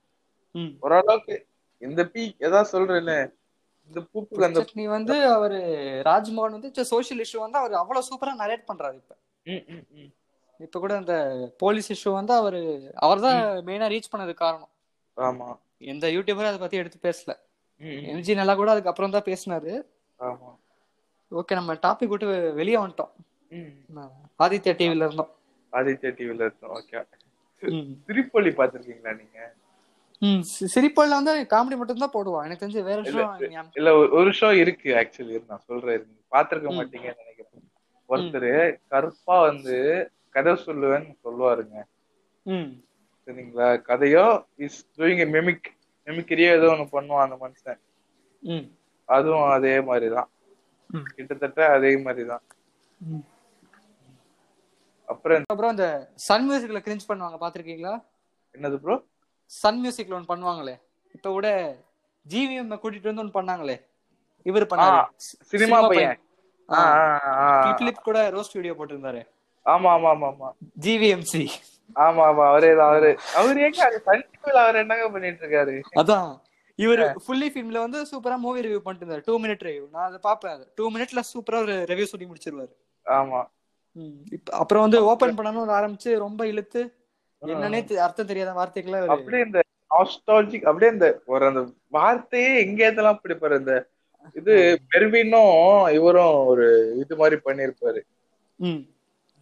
ஓரளவுக்கு இந்த பீ ஏதாவது சொல்றேன்னு இந்த பூப்புக்கு அந்த சட்னி வந்து அவரு ராஜ்மோகன் வந்து சோஷியல் இஷ்யூ வந்து அவர் அவ்வளவு சூப்பரா நரேட் பண்றாரு இப்ப. ம், ம், ம். இப்ப கூட அந்த போலீஸ் இஷ்யூ வந்து அவரு அவர்தான் மெயினா ரீச் பண்ணது காரணம். ஆமா. எந்த யூடியூபரும் அதை பத்தி எடுத்து பேசல. எம்ஜி நல்லா கூட அதுக்கு அப்புறம் தான் பேசினாரு. ஆமா. ஓகே நம்ம டாபிக் விட்டு வெளியே வந்துட்டோம். ஆதித்யா டிவில இருந்தோம். ஆதித்யா டிவில இருக்கோம் ஓகே. திருப்பள்ளி பாத்திருக்கீங்களா நீங்க? ம். சி- சிரிப்பல்ல வந்து காமெடி மட்டும் தான் போடுவான். எனக்கு தெரிஞ்சு வேற ஞாபகம் இல்ல ஒரு- ஷோ இருக்கு ஆக்சுவலி நான் சொல்றேன் நீங்க பாத்திருக்க. மாட்டீங்கன்னு நினைக்கிறேன். ஒருத்தர் கருப்பா வந்து கதை சொல்லுவேன்னு சொல்லுவாருங்க. ம். சரிங்களா? கதையோ இஸ் டூயிங் மெமிக் மெமிக்கிரியே ஏதோ ஒண்ணு பண்ணுவான் அந்த மனுஷன். ம். அதுவும் அதே மாதிரிதான். கிட்டத்தட்ட அதே மாதிரிதான். அப்புறம் அப்புறம் இந்த சன் மியூசிக்ல கிரிஞ்ச் பண்ணுவாங்க பாத்திருக்கீங்களா என்னது ப்ரோ சன் மியூசிக்ல ஒன்று பண்ணுவாங்களே. இப்ப கூட ஜிவிஎம் கூட்டிட்டு வந்து ஒன்று பண்ணாங்களே. இவர் பண்ணாரு. சினிமா பையன். கிளிப் கூட ரோஸ்ட் வீடியோ போட்டிருந்தாரு. ஆமா ஆமா ஆமா ஆமா. ஜிவிஎம்சி ஆமா ஆமா. அவரே தான் அவரு. அவரு ஏங்க சன் டிவில அவர் என்னங்க பண்ணிட்டு இருக்காரு அதான். இவர் ஃபுல்லி ஃபிலிம்ல வந்து சூப்பரா மூவி ரிவ்யூ பண்ணிட்டு இருந்தாரு டூ மினிட் ரிவ்யூ நான் அதை பாப்பேன் அது. டூ மினிட்ல சூப்பரா ஒரு ரிவ்யூ சொல்லி முடிச்சிருவாரு. ஆமா. அப்புறம் வந்து ஓபன் பண்ணணும்னு ஆரம்பிச்சு ரொம்ப இழுத்து என்னன்னே அர்த்தம் தெரியாத வார்த்தைகளை அவரு அப்படியே இந்த நாஸ்டாலஜிக் அப்படியே இந்த ஒரு அந்த வார்த்தையே எங்க இதெல்லாம் பிடிப்பாரு இந்த இது பெர்வினும் இவரும் ஒரு இது மாதிரி பண்ணிருப்பாரு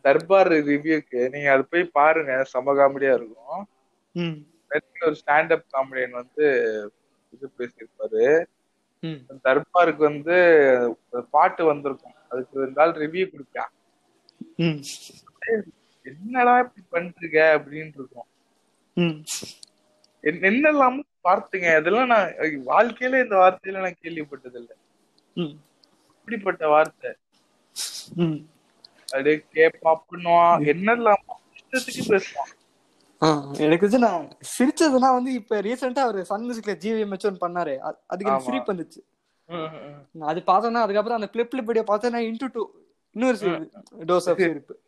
தர்பார் ரிவ்யூக்கு நீங்க அது போய் பாருங்க செம காமெடியா இருக்கும். ஒரு ஸ்டாண்ட் அப் காமெடியன் வந்து இது பேசியிருப்பாரு. தர்பாருக்கு வந்து பாட்டு வந்திருக்கும். அதுக்கு நாள் ரிவ்யூ கொடுப்பான் என்னடா இப்படி பண்ணிருக்க அப்படின்னு இருக்கும். என்ன- என்னெல்லாம் வார்த்தைங்க? இதெல்லாம் நான் வாழ்க்கையில இந்த வார்த்தையில நான் கேள்விப்பட்டது இல்ல இப்படிப்பட்ட வார்த்தை. அப்படியே கேப்பா பண்ணுவான் என்னெல்லாம் இஷ்டத்துக்கு பேசுவான். எனக்கு வந்து நான் சிரிச்சதுன்னா வந்து இப்ப ரீசெண்டா அவர் சன் மியூசிக்ல ஜிவிஎம் ஒன்று பண்ணாரு. அதுக்கு எனக்கு. சிரிப்பு வந்துச்சு. அது பார்த்தேன்னா அதுக்கப்புறம் அந்த கிளிப் கிளிப் வீடியோ பார்த்தேன்னா இன்டூ டூ இன்னொரு டோஸ் ஆஃப் சிரிப்பு.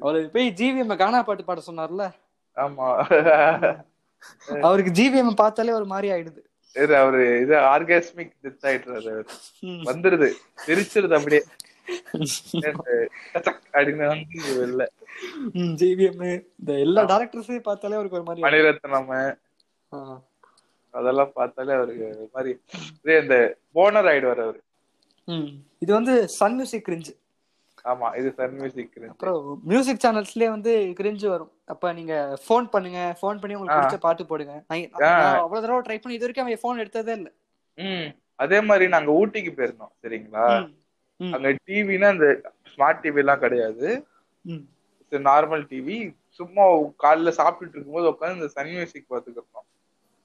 அவரு போய் ஜிவிஎம் கானா பாட்டு பாட சொன்னார்ல? ஆமா. அவருக்கு ஜிவிஎம் பார்த்தாலே ஒரு மாதிரி ஆயிடுது. இது அவரு இது ஆர்காஸ்மிக் டெத் ஆயிட்டுறாரு அவரு. வந்துருது. சிரிச்சிருது அப்படியே. டச்சக் அப்படின்னு வந்து வெளில. ஜிவிஎம் இந்த எல்லா டேரக்டர்ஸையும் பார்த்தாலே அவருக்கு ஒரு மாதிரி மணிரத்னம். அதெல்லாம் பார்த்தாலே அவருக்கு ஒரு மாதிரி. இதே இந்த போனர் ஆயிடுவாரு அவரு. இது வந்து சன் மியூசிக் கிரிஞ்சு ஆமா இது சன் மியூசிக் அப்புறம் மியூசிக் சேனல்ஸ்லயே வந்து கிரிஞ்சு வரும். அப்ப நீங்க ஃபோன் பண்ணுங்க ஃபோன் பண்ணி உங்களுக்கு. பிடிச்ச பாட்டு போடுங்க. அவ்வளவு தடவை ட்ரை பண்ணி இது வரைக்கும் அவன் ஃபோன் எடுத்ததே இல்ல. ம். அதே மாதிரி நாங்க ஊட்டிக்கு போயிருந்தோம் சரிங்களா. அங்க டிவினா இந்த ஸ்மார்ட் டிவி எல்லாம் கிடையாது. நார்மல் டிவி சும்மா காலைல சாப்பிட்டுட்டு இருக்கும்போது உட்காந்து இந்த சன் மியூசிக் பார்த்துக்கிறோம்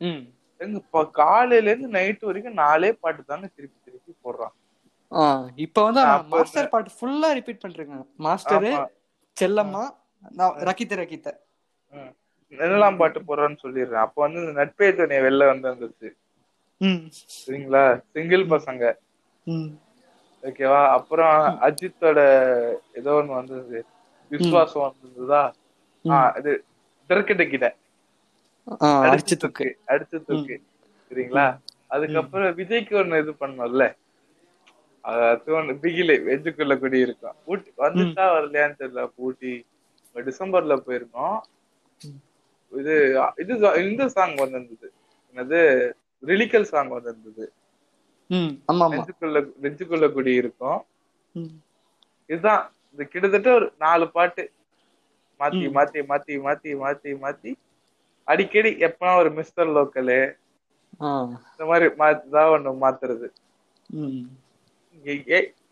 ம். எங்க இப்ப காலையில இருந்து நைட் வரைக்கும் நாலே பாட்டு தாங்க திருப்பி திருப்பி போடுறான் இப்ப வந்து மாஸ்டர் பாட்டு ஃபுல்லா ரிப்பீட் பண்றேங்க. மாஸ்டர். செல்லம்மா நான் ரக்கித்த ரக்கித்த. ம். என்னெல்லாம் பாட்டு போடுறான்னு சொல்லிடுறேன். அப்ப வந்து இந்த நட்பே துணைய வெளில வந்து வந்துச்சு. சரிங்களா? சிங்கிள் பசங்க. ஓகேவா? அப்புறம் அஜித்தோட ஏதோ ஒண்ணு வந்தது. விஸ்வாசம் வந்ததுதா இது திறக்கிட்ட கிட்ட. அடிச்சு தூக்கு. அடிச்சு தூக்கு. சரிங்களா? அதுக்கப்புறம் விஜய்க்கு ஒண்ணு இது பண்ணோம்ல. பிகிலே வெஜ்ஜுக்குள்ள குடி இருக்கும் ஊட்டி வந்துச்சா வரலையான்னு தெரியல ஊட்டி. டிசம்பர்ல போயிருந்தோம் இது இது இந்த சாங் வந்திருந்தது. என்னது? ரிலிக்கல் சாங் வந்திருந்தது. நெஞ்சுக்குள்ள நெஞ்சுக்குள்ள குடி இருக்கும். இதுதான் இது கிட்டத்தட்ட ஒரு நாலு பாட்டு. மாத்தி மாத்தி மாத்தி மாத்தி மாத்தி மாத்தி. அடிக்கடி எப்பனா ஒரு மிஸ்டர் லோக்கலு. இந்த மாதிரி மாத்திதான் ஒண்ணு மாத்துறது.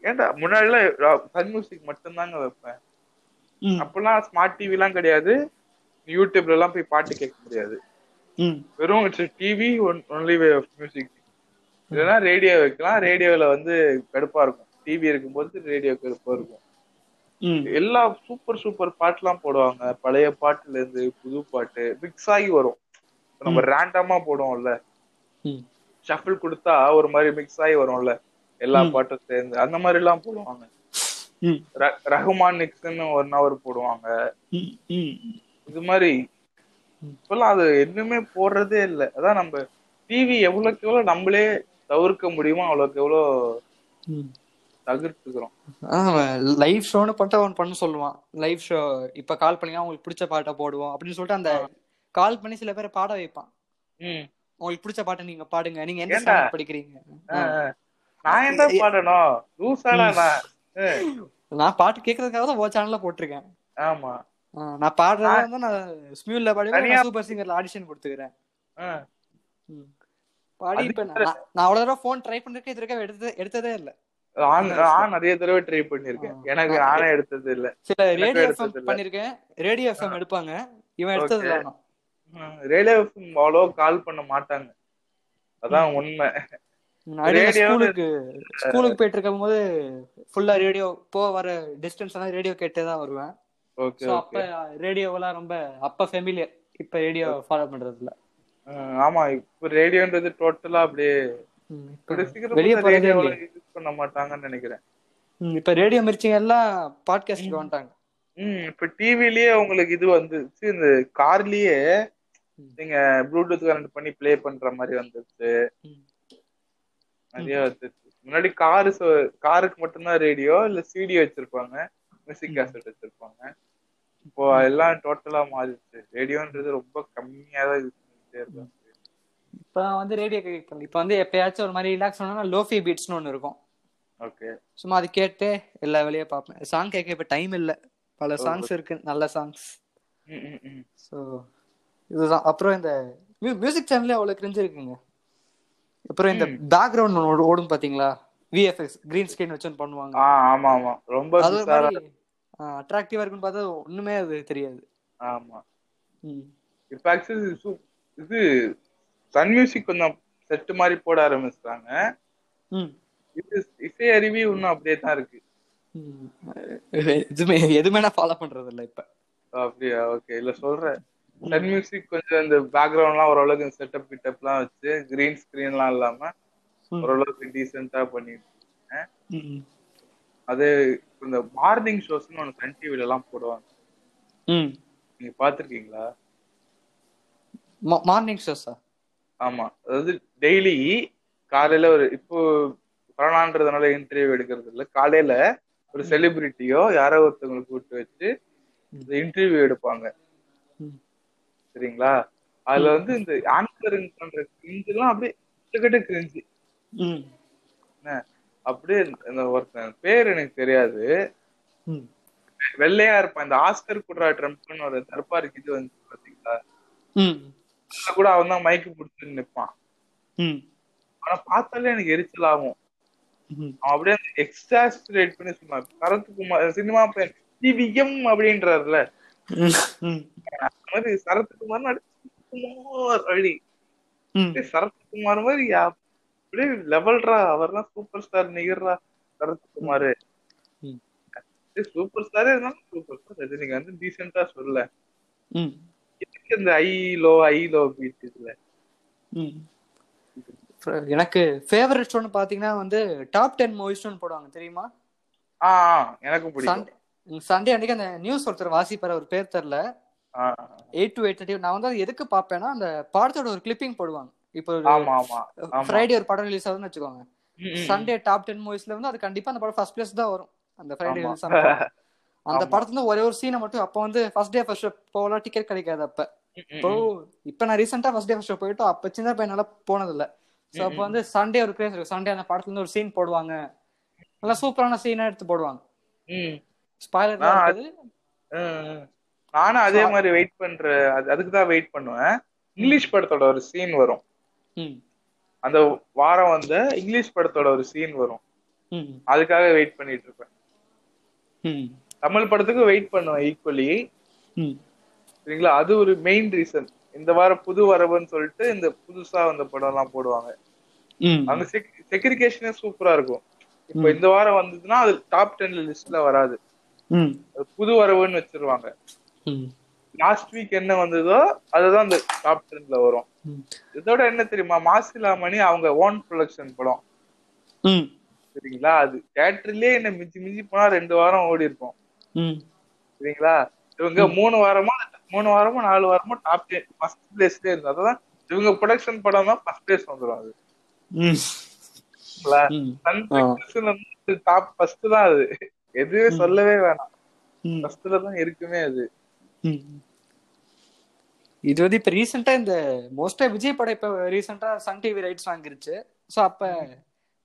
ஏன்டா? முன்னாடிலாம் சன் மியூசிக் மட்டும்தாங்க வைப்பேன். அப்பெல்லாம் ஸ்மார்ட் டிவி எல்லாம் கிடையாது. யூடியூப்ல எல்லாம் போய் பாட்டு கேட்க முடியாது. வெறும் TV only way of music இல்லைன்னா ரேடியோ வைக்கலாம். ரேடியோல வந்து கடுப்பா இருக்கும். டிவி இருக்கும்போது ரேடியோ கடுப்பா இருக்கும். எல்லா சூப்பர் சூப்பர் பாட்டுலாம் போடுவாங்க. பழைய பாட்டுல இருந்து புது பாட்டு மிக்ஸ் ஆகி வரும். நம்ம ரேண்டமா போடுவோம்ல. ஷஃபிள் கொடுத்தா ஒரு மாதிரி மிக்ஸ் ஆகி வரும்ல. எல்லா பாட்டும் சேர்ந்து அந்த மாதிரி எல்லாம் போடுவாங்க ரஹ்மான் நிக்ஸ்ன்னு ஒன் ஹவர் போடுவாங்க. இது மாதிரி இப்பெல்லாம் அது எதுவுமே போடுறதே இல்ல. அதான் நம்ம டிவி எவ்வளவுக்கு எவ்வளவு நம்மளே தவிர்க்க முடியுமோ அவ்வளவுக்கு எவ்வளவு ம். தவிர்த்துக்கிறோம். லைவ் ஷோன்னு பண்ணிட்டு அவன் பண்ண சொல்லுவான். லைவ் ஷோ இப்ப கால் பண்ணீங்க உங்களுக்கு பிடிச்ச பாட்டை போடுவோம் அப்படின்னு சொல்லிட்டு அந்த கால் பண்ணி சில பேரை பாட வைப்பான். ம். உங்களுக்கு பிடிச்ச பாட்டை நீங்க பாடுங்க. நீங்க? ஸ்டாண்டர்ட் படிக்கிறீங்க. நான் என்ன பாடணும். லூசாடா நான். பாட்டு கேட்கறதுக்காக தான் ஓ சேனல்ல போட்டிருக்கேன். ஆமா. நான் பாடுறதா இருந்தா நான் ஸ்மியூல்ல தனியா- சூப்பர் சிங்கர்ல ஆடிஷன் கொடுத்துக்கிறேன். பாடி இப்ப நான் அவ்வளவு தடவை போன் ட்ரை பண்ணிருக்கேன் இது வரைக்கும் எடுத்தது எடுத்ததே இல்ல. நான் நிறைய தடவை ட்ரை பண்ணிருக்கேன். எனக்கு நானே எடுத்தது இல்ல. சில ரேடியோ எஃப்எம். பண்ணிருக்கேன். ரேடியோ எஃப்எம் எடுப்பாங்க. இவன் எடுத்தது இல்ல. ரேடியோ அவ்வளோ கால் பண்ண மாட்டாங்க. அதான் உண்மை. ஸ்கூலுக்கு ஸ்கூலுக்கு போயிட்டு இருக்கும் போது ஃபுல்லா ரேடியோ போ வர டிஸ்டன்ஸ் எல்லாம் ரேடியோ கேட்டே தான் வருவேன். அப்ப ரேடியோவெல்லாம் ரொம்ப அப்ப ஃபெமிலியர் இப்ப ரேடியோ ஃபாலோ பண்றது இல்ல ஆமா இப்ப ரேடியோன்றது டோட்டலா அப்படியே வெளிய போறதே. யூஸ் பண்ண மாட்டாங்கன்னு நினைக்கிறேன். இப்ப ரேடியோ மிர்ச்சிங்க எல்லாம் பாட்காஸ்ட்க்கு வந்துட்டாங்க. ம் இப்ப டிவிலயே உங்களுக்கு இது வந்துச்சு இந்த கார்லயே நீங்க ப்ளூடூத் கனெக்ட் பண்ணி ப்ளே பண்ற மாதிரி வந்துருச்சு. நிறைய முன்னாடி காரு காருக்கு மட்டும்தான் ரேடியோ இல்ல சிடி வச்சிருப்பாங்க மியூசிக் கேசட் வச்சிருப்பாங்க. இப்போ எல்லாம் டோட்டலா மாறிடுச்சு. ரேடியோன்றது ரொம்ப கம்மியா தான் யூஸ் பண்ணிட்டே இருக்காங்க இப்ப வந்து ரேடியோ கேட்கல இப்ப வந்து எப்பயாச்சும் ஒரு மாதிரி ரிலாக்ஸ் பண்ணா லோஃபி பீட்ஸ்னு ஒண்ணு இருக்கும். ஓகே. சும்மா அது கேட்டு எல்லா வேலையும் பார்ப்பேன். சாங் கேட்க இப்ப டைம் இல்ல. பல சாங்ஸ் இருக்கு. நல்ல சாங்ஸ் ஸோ இதுதான். அப்புறம் இந்த மியூசிக் சேனல்லே அவ்வளோ கிரிஞ்சு இருக்குங்க. அப்புறம் இந்த பேக்ரவுண்ட் ஓடும் பாத்தீங்களா? விஎஃப்எக்ஸ் கிரீன் ஸ்கிரீன் வச்சு பண்ணுவாங்க. ஆமா ஆமா. ரொம்ப அட்ராக்டிவா இருக்குன்னு பார்த்தா ஒண்ணுமே அது தெரியாது. ஆமா. இப்ப ஆக்சுவலி இது சன் மியூசிக் கொஞ்சம் செட் மாதிரி போட ஆரம்பிச்சிட்டாங்க. இது இசை அருவி இன்னும் அப்படியே தான் இருக்கு. எதுவுமே எதுவுமே நான் ஃபாலோ பண்றது இல்ல இப்ப அப்படியா? ஓகே இல்ல சொல்றேன். சன் மியூசிக் கொஞ்சம் இந்த பேக்ரவுண்ட்லாம் ஓரளவுக்கு செட்டப் கிட்டப்லாம் வச்சு கிரீன் ஸ்கிரீன்லாம் இல்லாம. ஓரளவுக்கு டீசெண்டா பண்ணிட்டு. அது இந்த மார்னிங் ஷோஸ்னு ஒன்று சன் டிவில எல்லாம் போடுவாங்க. நீங்க பாத்திருக்கீங்களா மார்னிங் ஷோஸா ஆமா. அதாவது டெய்லி காலையில ஒரு இப்போ கொரோனான்றதுனால இன்டர்வியூ எடுக்கிறது இல்ல. காலையில ஒரு செலிபிரிட்டியோ யாரோ ஒருத்தவங்களை கூப்பிட்டு வச்சு இன்டர்வியூ எடுப்பாங்க. சரிங்களா அதுல வந்து இந்த ஆங்கரிங் பண்ற கிரிஞ்சு எல்லாம் அப்படியே கிட்ட கிரிஞ்சு. அப்படியே இந்த ஒருத்தன் பேர் எனக்கு தெரியாது. வெள்ளையா இருப்பான். இந்த ஆஸ்கர் குட்ரா ட்ரம்ப்னு ஒரு தற்பாருக்கு இது வந்து பாத்தீங்களா? கூட அவன் தான் மைக்கு பிடிச்சிட்டு நிப்பான். ஆனா பார்த்தாலே எனக்கு எரிச்சல் ஆகும் அவன் அப்படியே எக்ஸ்டாஸ்பிரேட் பண்ணி சொன்னான் சரத்குமார் சினிமா டிவிஎம் அப்படின்றாருல. மாதிரி சரத்குமார் குமார் அப்படி சரத்குமார் மாதிரி அப்படியே லெவல்ரா அவர்லாம் சூப்பர் ஸ்டார் நிகர்றா சரத்குமார். ம். சூப்பர் ஸ்டாரே இருந்தாலும் சூப்பர் ஸ்டார் ரஜினிகாந்த் டீசெண்டா சொல்ல ம். எதுக்கு இந்த I low I low beat இதுல? ம். எனக்கு ஃபேவரட் ஷோன்னு பாத்தீங்கன்னா வந்து டாப் டென் மூவிஸ்னு போடுவாங்க தெரியுமா? ஆ ஆ, எனக்கும் பிடிக்கும். சண்டே அன்னைக்கு அந்த நியூஸ் ஒருத்தர் வாசிப்பார் அவர் பேர் தெரில எயிட் டு எயிட் தேர்ட்டி நான் வந்து அது எதுக்கு பார்ப்பேன்னா அந்த படத்தோட ஒரு கிளிப்பிங் போடுவாங்க. இப்போ. ஃப்ரைடே ஒரு படம் ரிலீஸ் ஆகுதுன்னு வச்சுக்கோங்க. சண்டே டாப் டென் மூவிஸ்ல வந்து அது கண்டிப்பா அந்த படம் ஃபர்ஸ்ட் பிளேஸ் தான் வரும். அந்த ஃப்ரைடே. ரிலீஸ். அந்த. படத்துல ஒரே ஒரு சீனை மட்டும் அப்போ வந்து ஃபர்ஸ்ட் டே ஃபர்ஸ்ட் ஷோ போகலாம் டிக்கெட் கிடைக்காது அப்ப. இப்போ இப்போ நான் ரீசெண்டா ஃபர்ஸ்ட் டே ஃபர்ஸ்ட் ஷோ போயிட்டோம் அப்ப சின்ன பையனால போனது இல்ல சோ அப்போ வந்து சண்டே ஒரு கிரேஸ் இருக்கு. சண்டே அந்த படத்துல இருந்து ஒரு சீன் போடுவாங்க. நல்லா சூப்பரான சீனா எடுத்து போடுவாங்க. ஸ்பாய்லர். நானும் அதே மாதிரி வெயிட் பண்ற அது- அதுக்கு தான் வெயிட் பண்ணுவேன். இங்கிலீஷ் படத்தோட ஒரு சீன் வரும். அந்த வாரம் வந்த இங்கிலீஷ் படத்தோட ஒரு சீன் வரும். அதுக்காக வெயிட் பண்ணிட்டு இருப்பேன். தமிழ் படத்துக்கு வெயிட் பண்ணுவேன் ஈக்குவலி சரிங்களா? அது ஒரு மெயின் ரீசன் இந்த வாரம் புது வரவுன்னு சொல்லிட்டு இந்த புதுசா வந்த படம் எல்லாம் போடுவாங்க அங்க செக்ரிகேஷனே சூப்பரா இருக்கும். இப்போ இந்த வாரம் வந்ததுன்னா அது டாப் டென் லிஸ்ட்ல வராது. புது வரவுன்னு வச்சிருவாங்க. லாஸ்ட் வீக் என்ன வந்ததோ அதுதான் அந்த டாப் டென்ல வரும். இதோட என்ன தெரியுமா? மாசிலாமணி அவங்க ஓன் ப்ரொடக்ஷன் படம். சரிங்களா? அது தியேட்டர்லயே என்ன மிஞ்சி மிஞ்சி போனா ரெண்டு வாரம் ஓடி இருக்கும். சரிங்களா? இவங்க மூணு வாரமா மூணு வாரமா நாலு வாரமா டாப் ஃபர்ஸ்ட் பிளேஸ்ல இருந்து அதான் இவங்க ப்ரொடக்ஷன் படம் தான் ஃபர்ஸ்ட் பிளேஸ் வந்துடும் அது. டாப் ஃபர்ஸ்ட் தான் அது. எதுவே சொல்லவே வேணாம். ம். ஃபர்ஸ்ட்ல தான் இருக்குமே அது. ம். இது வந்து இப்ப ரீசெண்டா இந்த மோஸ்டா விஜய் படம் இப்ப ரீசெண்டா சன் டிவி ரைட்ஸ் வாங்கிருச்சு. சோ அப்ப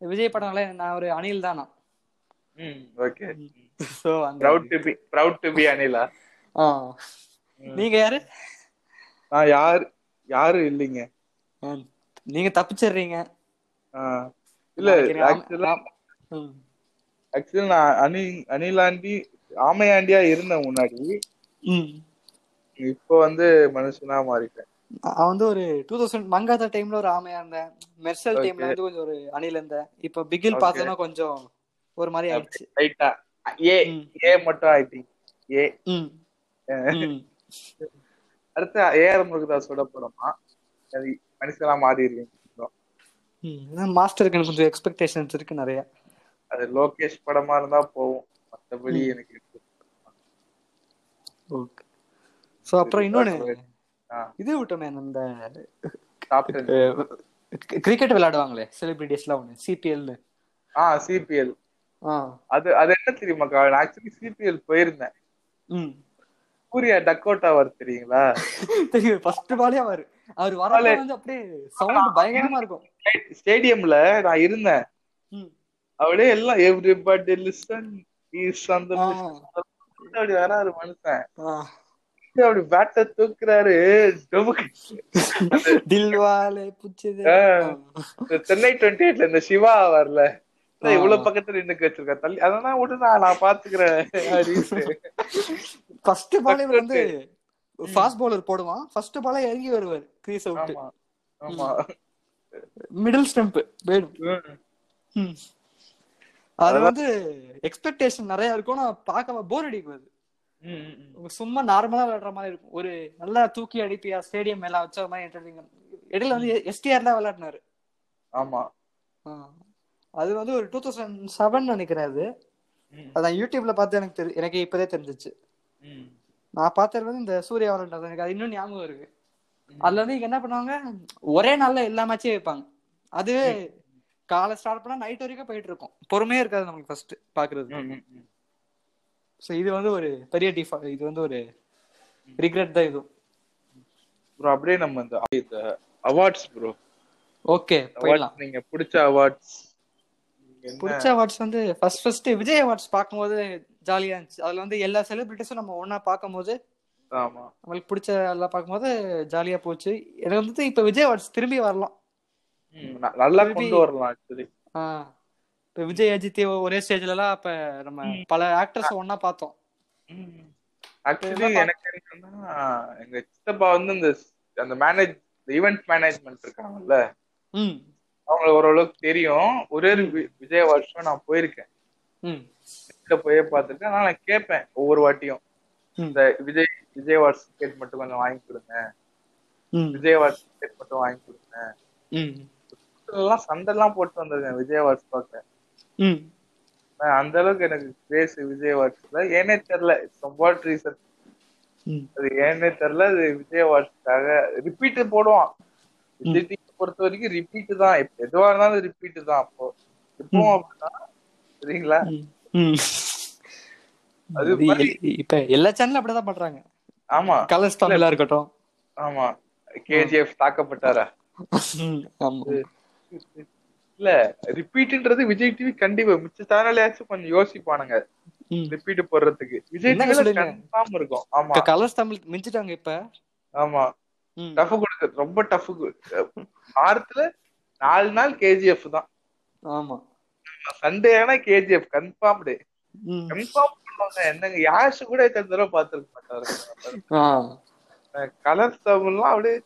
விஜய் படம்ல நான் ஒரு அணில் தானா? ம். ஓகே. சோ அந்த proud to be proud to be Anila ஆ. நீங்க யாரு? நான் யாரு யாரும் இல்லைங்க. நீங்க தப்பிச்சிடுறீங்க. இல்ல ஆக்சுவலா. ஆக்சுவலா நான் அனி அனிலாண்டி ஆமையாண்டியா இருந்தேன் முன்னாடி. இப்போ வந்து மனுஷனா மாறிட்டேன். நான் வந்து ஒரு டூ தௌசண்ட் மங்காதா டைம்ல ஒரு ஆமையா இருந்தேன். மெர்சல். டைம்ல வந்து கொஞ்சம் ஒரு அணில் இருந்தேன். இப்ப பிகில் Okay. பார்த்தோன்னா கொஞ்சம் ஒரு மாதிரி ஆயிடுச்சு. ரைட்டா ஏ. ஏ மட்டும் ஆயிட்டீங்க. ஏ. அடுத்து ஏஆர் முருகதாஸோட படமா மனுஷனா மாறிடுவீங்க. ம். மாஸ்டருக்கு எனக்கு கொஞ்சம் எக்ஸ்பெக்டேஷன்ஸ் இருக்கு நிறைய. அது லோகேஷ் படமா இருந்தா போகும் மத்தபடி. எனக்கு ஓகே. சோ அப்புறம் இன்னொன்னு. இது விட்டோமே அந்த கிரிக்கெட் விளையாடுவாங்களே செலிபிரிட்டிஸ்லாம் ஒன்று சிபிஎல்னு ஆ சிபிஎல் அது அது என்ன தெரியுமாக்கா நான் ஆக்சுவலி சிபிஎல் போயிருந்தேன். ம். சூர்யா டக்கோட்டா அவர் தெரியுங்களா? தெரியும் ஃபர்ஸ்ட் பாலே அவர் அவர் வரப்ப வந்து அப்படியே சவுண்ட் பயங்கரமா இருக்கும். ஸ்டேடியம்ல நான் இருந்தேன். அப்படியே எல்லாம் எவ்ரிபடி லிசன் இஸ் அந்த. அப்படி வராரு மனுஷன். அப்படி பேட்ட தூக்குறாரு. தில்வாலே புச்சது. சென்னை டுவெண்ட்டி எயிட்ல இந்த சிவா வரல. இவ்வளவு பக்கத்துல நின்னுக்கு வச்சிருக்கா. தள்ளி. அதெல்லாம் விட்டு நான் பாத்துக்கிறேன். ஃபர்ஸ்ட் பாலே வந்து ஃபாஸ்ட் பவுலர் போடுவான். ஃபர்ஸ்ட் பாலே இறங்கி வருவார் கிரீஸ் அவுட் ஆமா. மிடில் ஸ்டெம்ப் வேணும். அது வந்து எக்ஸ்பெக்டேஷன் நிறைய இருக்கும். நான் பார்க்க போர் அடிக்கும் அது. சும்மா நார்மலா விளையாடுற மாதிரி இருக்கும். ஒரு நல்லா தூக்கி அடிப்பியா ஸ்டேடியம் மேல வச்ச மாதிரி entertaining. இடையில வந்து எஸ்டிஆர்ல விளையாடினாரு. ஆமா. அது வந்து ஒரு டூ தௌசண்ட் செவன் நினைக்கிறேன் அது. அதான் யூடியூப்ல பார்த்து எனக்கு தெரி எனக்கு இப்பதே தெரிஞ்சிச்சு. நான் பார்த்தது வந்து இந்த சூர்யா விளையாண்டது எனக்கு அது இன்னும் ஞாபகம் இருக்கு. அதுல வந்து இங்க என்ன பண்ணுவாங்க? ஒரே நாள்ல எல்லா மேட்சையும் வைப்பாங்க. அதுவே காலை ஸ்டார்ட் பண்ணா நைட் வரைக்கும் போயிட்டு இருக்கும் பொறுமையே இருக்காது நமக்கு ஃபர்ஸ்ட் பாக்குறது. சோ இது வந்து ஒரு பெரிய டிஃபா இது வந்து ஒரு ரிக்ரெட் தான் இதுவும் ப்ரோ அப்படியே நம்ம இந்த அவார்ட்ஸ் ப்ரோ ஓகே போயிடலாம். நீங்க பிடிச்ச அவார்ட்ஸ் பிடிச்ச அவார்ட்ஸ் வந்து ஃபர்ஸ்ட் ஃபர்ஸ்ட் விஜய் அவார்ட்ஸ் பார்க்கும்போது ஜாலியா இருந்துச்சு. அதுல வந்து எல்லா செலிபிரிட்டிஸும் நம்ம ஒண்ணா பார்க்கும்போது ஆமா. நம்மளுக்கு பிடிச்ச எல்லாம் பார்க்கும்போது ஜாலியா போச்சு. எனக்கு வந்து இப்ப விஜய் அவார்ட்ஸ் திரும்பி வரலாம். நல்லா கொண்டு வரலாம் ஆக்சுவலி ஆஹ் இப்ப விஜய் அஜித் ஒரே ஸ்டேஜ்ல எல்லாம் அப்ப நம்ம பல ஆக்டர்ஸ் ஒண்ணா பார்த்தோம். ஆக்சுவலி எனக்கு என்னன்னா எங்க சித்தப்பா வந்து இந்த அந்த மேனேஜ் ஈவென்ட் மேனேஜ்மெண்ட் இருக்காங்கல்ல ம். அவங்க ஓரளவுக்கு தெரியும். ஒரே ஒரு வி- விஜய் வருஷம் நான் போயிருக்கேன். போய் பார்த்துருக்கேன். ஆனா நான் கேட்பேன் ஒவ்வொரு வாட்டியும். இந்த விஜய் விஜய் வாட்ஸ் டிக்கெட் மட்டும் கொஞ்சம் வாங்கி கொடுங்க. ம். விஜய் வாட்ஸ் டிக்கெட் மட்டும் வாங்கி கொடுங்க. எல்லாம் சண்டெல்லாம் போட்டு வந்திருக்கேன் விஜய் வாட்ஸ் பார்க்க. அந்த அளவுக்கு எனக்கு கிரேஸ் விஜய் வாட்ஸ்ல ஏனே தெரியல வாட் ரீசன் அது ஏன்னே தெரியல அது விஜய் வாட்ஸ்க்காக ரிப்பீட் போடுவான். விஜய் பொறுத்த வரைக்கும் ரிப்பீட் தான். இப்ப எதுவா இருந்தாலும் ரிப்பீட் தான் அப்போ. இப்பவும் அப்படிதான் சரிங்களா? அது இப்ப எல்லா சேனலும் அப்படிதான் பண்றாங்க. ஆமா. கலர்ஸ் தமிழா இருக்கட்டும். ஆமா. கேஜிஎஃப் தாக்கப்பட்டாரா? ஆமா. இல்ல ரிப்பீட்ன்றது விஜய் டிவி கண்டிப்பா மிச்ச சேனலையாச்சும் கொஞ்சம் யோசிப்பானுங்க. ரிப்பீட் போடுறதுக்கு. விஜய் சொல்றீங்க? கன்ஃபார்ம் இருக்கும். ஆமா. கலர்ஸ் தமிழ் மிஞ்சிட்டாங்க இப்ப. ஆமா. டஃப் கொடுக்க ரொம்ப டஃப் வாரத்துல நாலு நாள் கேஜிஎஃப் தான். ஆமா. சண்டே ஆனா கேஜிஎஃப் கன்ஃபார்ம்டு. கன்ஃபார்ம் பண்ணுவாங்க. என்னங்க யாஷ் கூட இத்தனை தடவை பார்த்திருக்க மாட்டாரு. ஆ. கலர் தமிழ்லாம் அப்படியே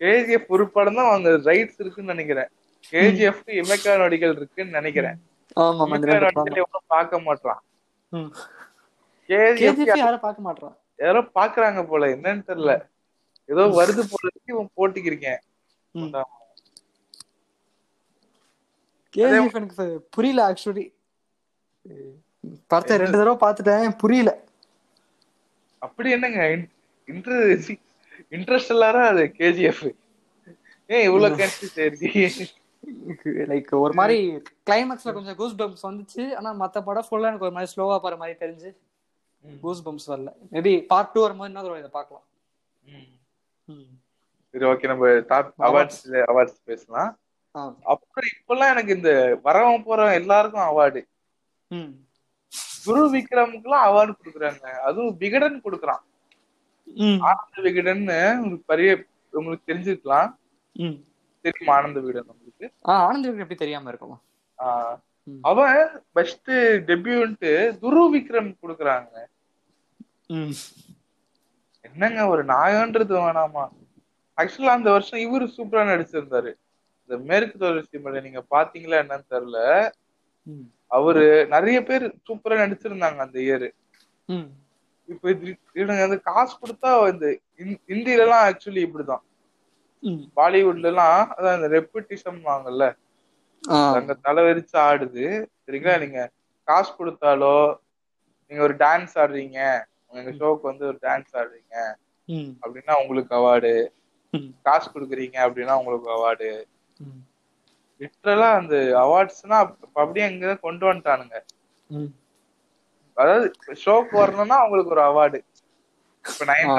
கேஜிஎஃப் ஒரு படம் தான் அவங்க ரைட்ஸ் இருக்குன்னு நினைக்கிறேன். கேஜிஎஃப் இமேக்கா நொடிகள் இருக்குன்னு நினைக்கிறேன். பார்க்க மாட்டான் பார்க்க மாட்றான். யாரோ பாக்குறாங்க போல என்னன்னு தெரியல. ஏதோ வருது போல இவன் போட்டிக்கிருக்கேன் ம். கேஜிஎஃப் எனக்கு புரியல ஆக்சுவலி படத்தை ரெண்டு தடவை பார்த்துட்டேன் புரியல. அப்படி என்னங்க இன்ட்ரு இன்ட்ரெஸ்ட் எல்லாரா அது கேஜிஎஃப் ஏன் இவ்வளவு கன்ஃபியூஸ் ஆயிருக்கு லைக் ஒரு மாதிரி கிளைமேக்ஸ்ல கொஞ்சம் கூஸ் பம்ப்ஸ் வந்துச்சு ஆனா மத்த படம் ஃபுல்லா எனக்கு ஒரு மாதிரி ஸ்லோவா போற மாதிரி தெரிஞ்சு. கூஸ் பம்ப்ஸ் வரல மேபி பார்ட் டூ வரும்போது என்ன தடவை இதை பார்க்கலாம் ம். ம். சரி ஓகே நம்ம டாப் அவார்ட்ஸ் அவார்ட்ஸ் பேசலாம். அப்புறம் இப்பெல்லாம் எனக்கு இந்த வரவன் போற எல்லாருக்கும் அவார்டு. குரு விக்ரமுக்குலாம் அவார்டு கொடுக்குறாங்க அதுவும் விகடன் கொடுக்குறான். ஆனந்த விகடன்னு ஒரு பெரிய உங்களுக்கு தெரிஞ்சிருக்கலாம். தெரியுமா ஆனந்த விகடன் உங்களுக்கு ஆ ஆனந்த் விக்ரம் எப்படி தெரியாம இருக்குமா. அவன் பெஸ்ட் டெபியூன்ட்டு துரு விக்ரம் கொடுக்குறாங்க. என்னங்க ஒரு நாயன்றது வேணாமா ஆக்சுவலா அந்த வருஷம் இவரு சூப்பரா நடிச்சிருந்தாரு இந்த மேற்கு தொடர்ச்சி மலை நீங்க பாத்தீங்களா என்னன்னு தெரியல. அவரு நிறைய பேர் சூப்பரா நடிச்சிருந்தாங்க அந்த இயர். இப்ப இவனுங்க வந்து காசு கொடுத்தா இந்த ஹிந்தில எல்லாம் ஆக்சுவலி இப்படிதான். பாலிவுட்ல எல்லாம் அதான் இந்த ரெப்புட்டிசம் வாங்கல்ல. அங்க தலைவரிச்சு ஆடுது சரிங்களா நீங்க காசு கொடுத்தாலோ நீங்க ஒரு டான்ஸ் ஆடுறீங்க எங்க ஷோக்கு வந்து ஒரு டான்ஸ் ஆடுறீங்க. அப்படின்னா உங்களுக்கு அவார்டு. காசு கொடுக்குறீங்க அப்படின்னா உங்களுக்கு அவார்டு ம். லிட்டரலா அந்த அவார்ட்ஸ்னா அப்படியே அங்க கொண்டு வந்துட்டானுங்க. அதாவது ஷோக்கு வரணும்னா அவங்களுக்கு ஒரு அவார்டு இப்ப நைன்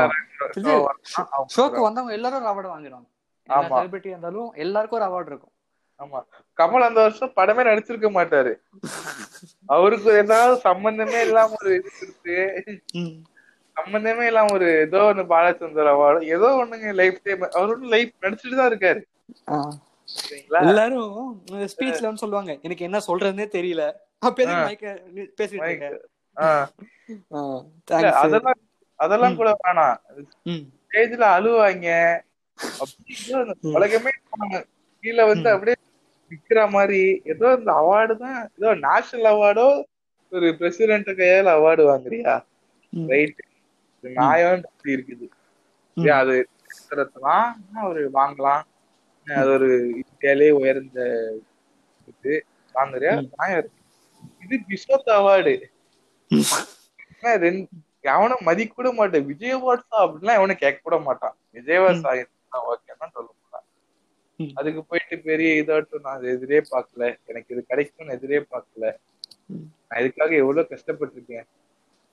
ஷோக்கு வந்தவங்க எல்லாரும் அவார்டு வாங்கிடுவாங்க. செலிபிரிட்டி இருந்தாலும் எல்லாருக்கும் ஒரு அவார்டு இருக்கும். ஆமா. கமல் அந்த வருஷம் படமே நடிச்சிருக்க மாட்டாரு. அவருக்கு ஏதாவது சம்பந்தமே இல்லாம ஒரு இது இருக்கு சம்பந்தமே இல்லாம ஒரு ஏதோ ஒண்ணு பாலச்சந்தர் அவார்டு ஏதோ ஒண்ணுங்க லைஃப் டைம் அவர் ஒன்னும் லைஃப் நடிச்சுட்டு தான் இருக்காரு. எல்லாரும் ஸ்பீச்ல வந்து சொல்லுவாங்க எனக்கு என்ன சொல்றதுன்னே தெரியல. அப்ப பேசிட்டு இருக்க? ஆஹ் ஆ, இல்ல, thanks. அதெல்லாம் அதெல்லாம் கூட வேணாம். ஸ்டேஜ்ல அழுவாங்க. உலகமே. கீழே வந்து அப்படியே நிக்கிற மாதிரி ஏதோ இந்த அவார்டு தான் ஏதோ நேஷனல் அவார்டோ ஒரு பிரசிடென்ட் கையால அவார்டு வாங்குறியா. ரைட் நியாயம் அப்படி இருக்குது. அது ஒரு வாங்கலாம். அது ஒரு இந்தியாலே உயர்ந்த இது. வாங்குறியா நியாயம் இருக்கு இது பிசோத் அவார்டு ரெண்டு எவனும் மதிக்க கூட மாட்டான். விஜய் அவார்ட்ஸா அப்படிலாம் எவனும் கேட்க கூட மாட்டான். விஜய் அவார்ட்ஸ் ஆகிருந்தா ஓகேன்னா சொல்ல ம். அதுக்கு போயிட்டு பெரிய இதாட்டும் நான் எதிரே பார்க்கல. எனக்கு இது கிடைக்கும்னு எதிரே பார்க்கல. நான் இதுக்காக எவ்வளவு கஷ்டப்பட்டிருக்கேன்.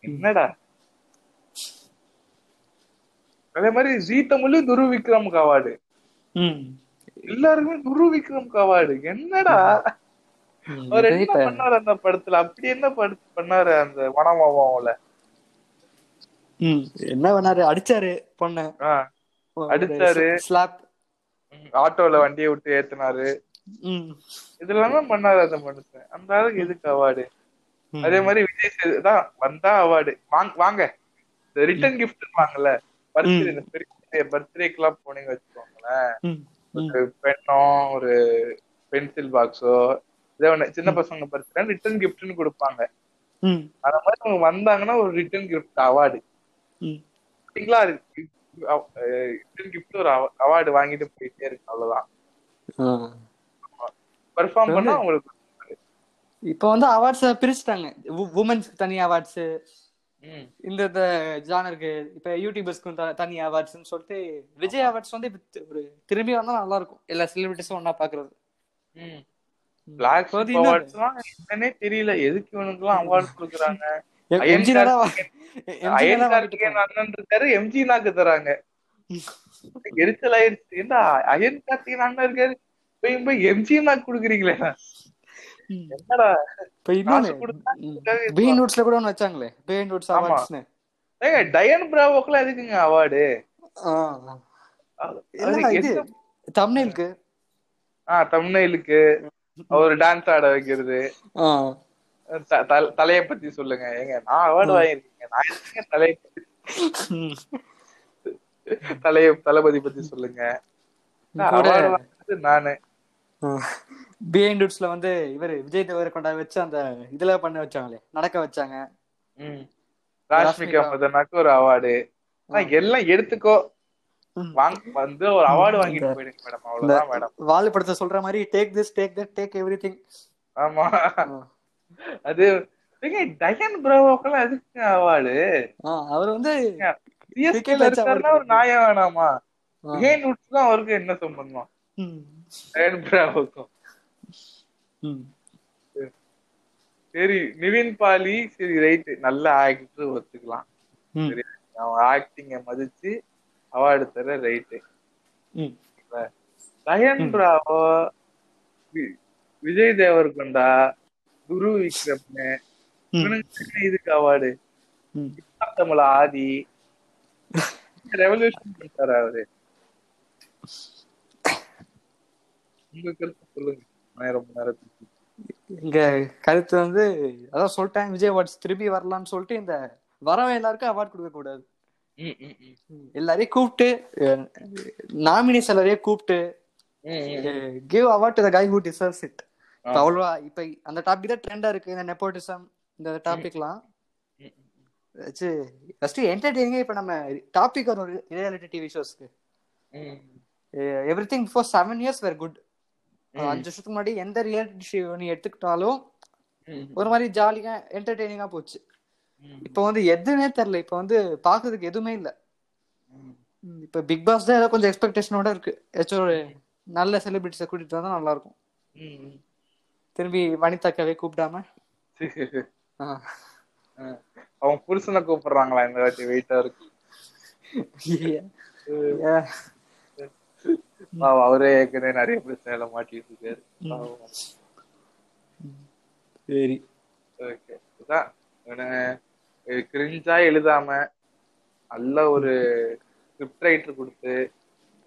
என்னடா? அதே மாதிரி ஜீ தமிழும் துரு விக்ரமுக்கு அவார்டு. ம். எல்லாருமே துரு விக்ரமுக்கு அவார்டு. என்னடா? அவர் என்ன பண்ணாரு அந்த படத்துல? அப்படி என்ன படுத்து பண்ணாரு அந்த வனமாமாவுல என்ன பண்ணாரு? அடிச்சாரு பொண்ண. அடிச்சாரு. ஸ்லாப் ஆட்டோல வண்டியை விட்டு ஏத்துனாரு. இதெல்லாம் பண்ணாரு அந்த மனுஷன். அந்த அளவுக்கு எதுக்கு அவார்டு? அதே மாதிரி விஜய் தான் வந்தா அவார்டு. வாங்க. இந்த ரிட்டர்ன் கிஃப்ட் வாங்கல பர்த்டே இந்த பெரிய பர்த்டேக்கு எல்லாம் போனீங்க வச்சுக்கோங்களேன் ஒரு பெண்ணோ ஒரு பென்சில் பாக்ஸோ இதே ஒண்ணு சின்ன பசங்க பர்த்டே ரிட்டர்ன் கிஃப்ட்னு கொடுப்பாங்க. அந்த மாதிரி அவங்க வந்தாங்கன்னா ஒரு ரிட்டர்ன் கிஃப்ட் அவார்டு. சரிங்களா ரிட்டர்ன் கிஃப்ட் ஒரு அவார்டு வாங்கிட்டு போயிட்டே இருக்கு அவ்வளவுதான். பெர்ஃபார்ம் பண்ணா உங்களுக்கு இப்போ வந்து அவார்ட்ஸ் பிரிச்சுட்டாங்க. உமன்ஸ்க்கு தனி அவார்ட்ஸ் இந்த இந்த ஜானருக்கு இப்ப யூடியூபர்ஸ்க்கு தனி அவார்ட்ஸ்னு சொல்லிட்டு விஜய் அவார்ட்ஸ் வந்து ஒரு திரும்பி வந்தா நல்லா இருக்கும். எல்லா செலிபிரிட்டிஸும் ஒன்னா பாக்குறது. பிளாக் என்னன்னே தெரியல. எதுக்கு இவனுக்குலாம் அவார்ட் கொடுக்குறாங்க? அண்ணன் இருக்காரு எம்ஜி நாக்கு தராங்க. எரிச்சல் ஆயிருச்சு என்ன அயன் கார்த்திகன் அண்ணன் இருக்காரு. போய் போய் எம்ஜி நாக்கு கொடுக்குறீங்களே. என்னடா? பீன் நோட்ஸ்ல கூட ஒன்னு வச்சாங்களே. பீன் நோட்ஸ் அவார்ட்ஸ்னு ஏங்க டயன் பிராவோக்குலாம் எதுக்குங்க அவார்டு தம்ப்நெயிலுக்கு ஆ தம்ப்நெயிலுக்கு அவர் டான்ஸ் ஆட வைக்கிறது. தலைய பத்தி சொல்லுங்க. ஏங்க நான் அவார்டு நான் எதுங்க தலைய தலைய தளபதி பத்தி சொல்லுங்க. நானு. பிஹைண்ட் வந்து இவர் விஜய் தேவரை கொண்டா வச்சு அந்த இதுல பண்ண வச்சாங்களே நடக்க வச்சாங்க. ராஷ்மிகா மதனாக்கு ஒரு அவார்டு எல்லாம் எடுத்துக்கோ. வாங்க வந்து ஒரு அவார்டு வாங்கிட்டு போயிடுங்க மேடம். அவ்வளவுதான் மேடம். வால் படத்தை சொல்ற மாதிரி take this take that take everything ஆமா அது டயன் பிராவோக்கெல்லாம் எதுக்கு அவார்டு அவர் வந்து ஒரு நாயம் வேணாமா? ரூட்ஸ் தான் அவருக்கு என்ன சம்பந்தம்? டயன் பிராவோக்கும் சரி நிவின் பாலி சரி ரைட் நல்ல ஆக்டர் ஒத்துக்கலாம். சரி அவன் ஆக்டிங்க மதிச்சு அவார்டு தர ரைட்டு லயன் பிராவோ விஜய் தேவர்கொண்டா குரு விக்ரம் இதுக்கு அவார்டு தமிழ் ஆதி. ரெவல்யூஷன் பண்ணிட்டாரு அவரு. உங்க கருத்து சொல்லுங்க. ரொம்ப நேரத்துக்கு இங்க கருத்து வந்து அதான் சொல்லிட்டேன் விஜய் அவார்ட்ஸ் திருப்பி வரலாம்னு சொல்லிட்டு இந்த வரவன் எல்லாருக்கும் அவார்ட் கொடுக்க கூடாது. எல்லாரையும் கூப்பிட்டு நாமினேஸ் எல்லாரையும் கூப்பிட்டு give award the guy who deserves it அவ்வளவா இப்ப அந்த டாபிக் தான் ட்ரெண்டா இருக்கு இந்த நெப்போட்டிசம் இந்த டாபிக்லாம் வச்சு ஃபர்ஸ்ட் என்டர்டெய்னிங்கே இப்ப நம்ம டாபிக் வரும் reality TV ஷோஸ்க்கு everything before seven years where good அஞ்சு வருஷத்துக்கு முன்னாடி எந்த ரியாலிட்டி ஷோ நீ எடுத்துக்கிட்டாலும் ஒரு மாதிரி ஜாலியா என்டர்டெய்னிங்கா போச்சு. இப்ப வந்து எதுவுமே தெரியல இப்ப வந்து பாக்குறதுக்கு எதுவுமே இல்ல. இப்ப பிக் பாஸ் தான் ஏதோ கொஞ்சம் எக்ஸ்பெக்டேஷனோட இருக்கு. ஏதாச்சும் நல்ல செலிபிரிட்டிஸ கூட்டிட்டு வந்தா நல்லா இருக்கும். திரும்பி வனிதாக்காவே கூப்பிடாம? அவங்க புருஷனை கூப்பிடுறாங்களா இந்த வாட்டி வெயிட்டா இருக்கு? அவரே ஏற்கனவே நிறைய பிரச்சனைல மாட்டிட்டு இருக்காரு. சரி. ஓகே. கிரிஞ்சா எழுதாம நல்ல ஒரு ஸ்கிரிப்ட் ரைட்டர் கொடுத்து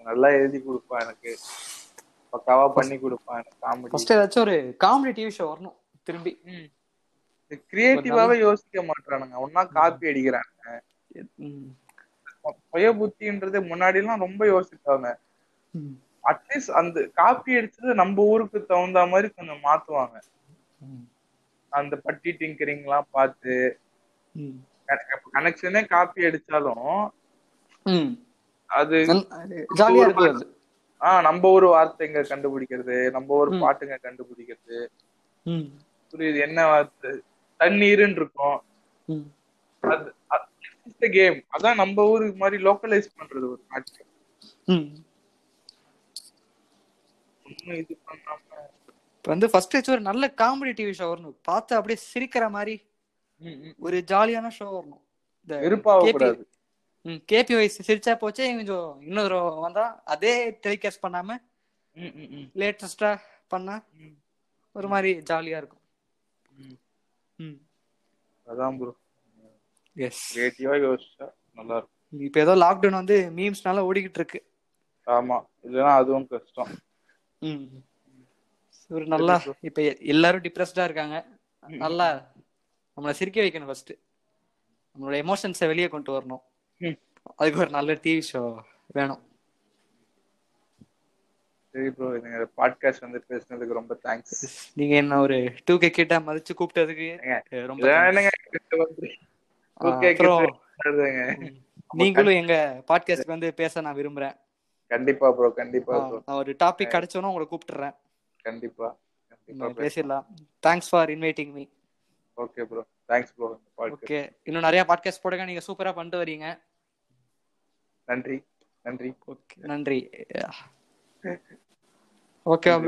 நல்லா எழுதி கொடுப்பான் எனக்கு. பக்காவா பண்ணி கொடுப்பான் காமெடி ஃபர்ஸ்ட் ஏதாச்சும் ஒரு காமெடி டிவி ஷோ வரணும் திரும்பி. கிரியேட்டிவாவே யோசிக்க மாட்டானுங்க ஒன்னா காப்பி அடிக்கிறாங்க. சுய புத்தின்றது முன்னாடி எல்லாம் ரொம்ப யோசிப்பாங்க. அட்லீஸ்ட் அந்த காப்பி அடிச்சது நம்ம ஊருக்கு தகுந்த மாதிரி கொஞ்சம் மாத்துவாங்க. அந்த பட்டி டிங்கரிங் எல்லாம் பார்த்து கனெக்ஷனே காப்பி அடிச்சாலும் அது ஜாலியா இருக்கு ஆஹ் நம்ம ஒரு வார்த்தைங்க கண்டுபிடிக்கிறது நம்ம ஒரு பாட்டுங்க கண்டுபிடிக்கிறது. புரியுது? என்ன வார்த்தை? தண்ணீருன்னு இருக்கும். அது கேம் அதான் நம்ம ஊரு மாதிரி லோக்கலைஸ் பண்றது ஒரு நாட்டு இது பண்ணாம. இப்ப வந்து ஃபர்ஸ்ட் ஒரு நல்ல காமெடி டிவி ஷோ வரணும். பார்த்து அப்படியே சிரிக்கிற மாதிரி ஒரு ஜாலியான ஷோ வரணும். வெறுப்பாகக்கூடாது கேபி வைஸ் சிரிச்சா போச்சே கொஞ்சம் இன்னொரு வந்தா அதே டெலிகாஸ்ட் பண்ணாம லேட்டஸ்டா பண்ணா ஒரு மாதிரி ஜாலியா இருக்கும். ம். ம். அதான் ப்ரோ எஸ் கிரியேட்டிவா யோசிச்சா நல்லா இருக்கும். இப்போ ஏதோ லாக்டவுன் வந்து மீம்ஸ்னால ஓடிக்கிட்டு இருக்கு. ஆமா இல்லைன்னா அதுவும் கஷ்டம். ம். ஒரு நல்லா இப்ப எல்லாரும் டிப்ரெஸ்டா இருக்காங்க. நல்லா நம்மளை சிரிக்க வைக்கணும் ஃபர்ஸ்ட் நம்மளோட எமோஷன்ஸை வெளியே கொண்டு வரணும். ம். அதுக்கு ஒரு நல்ல டிவி ஷோ வேணும். சரி ப்ரோ நீங்க பாட்காஸ்ட் வந்து பேசுனதுக்கு ரொம்ப தேங்க்ஸ் நீங்க என்ன ஒரு டூ கே கிட்ட மதிச்சு கூப்பிட்டதுக்கு ரொம்ப. நீங்களும் எங்க பாட்காஸ்ட்க்கு வந்து பேச நான் விரும்புறேன். கண்டிப்பா ப்ரோ கண்டிப்பா ப்ரோ நான் ஒரு டாபிக் கிடைச்சோன்னா உங்களை கூப்பிட்டுறேன். கண்டிப்பா பேசிடலாம். Thanks for inviting me okay bro thanks bro okay இன்னும் நிறைய பாட்காஸ்ட் போடுங்க நீங்க சூப்பரா பண்ணிட்டு வரீங்க. நன்றி. நன்றி. நன்றி. Okay bro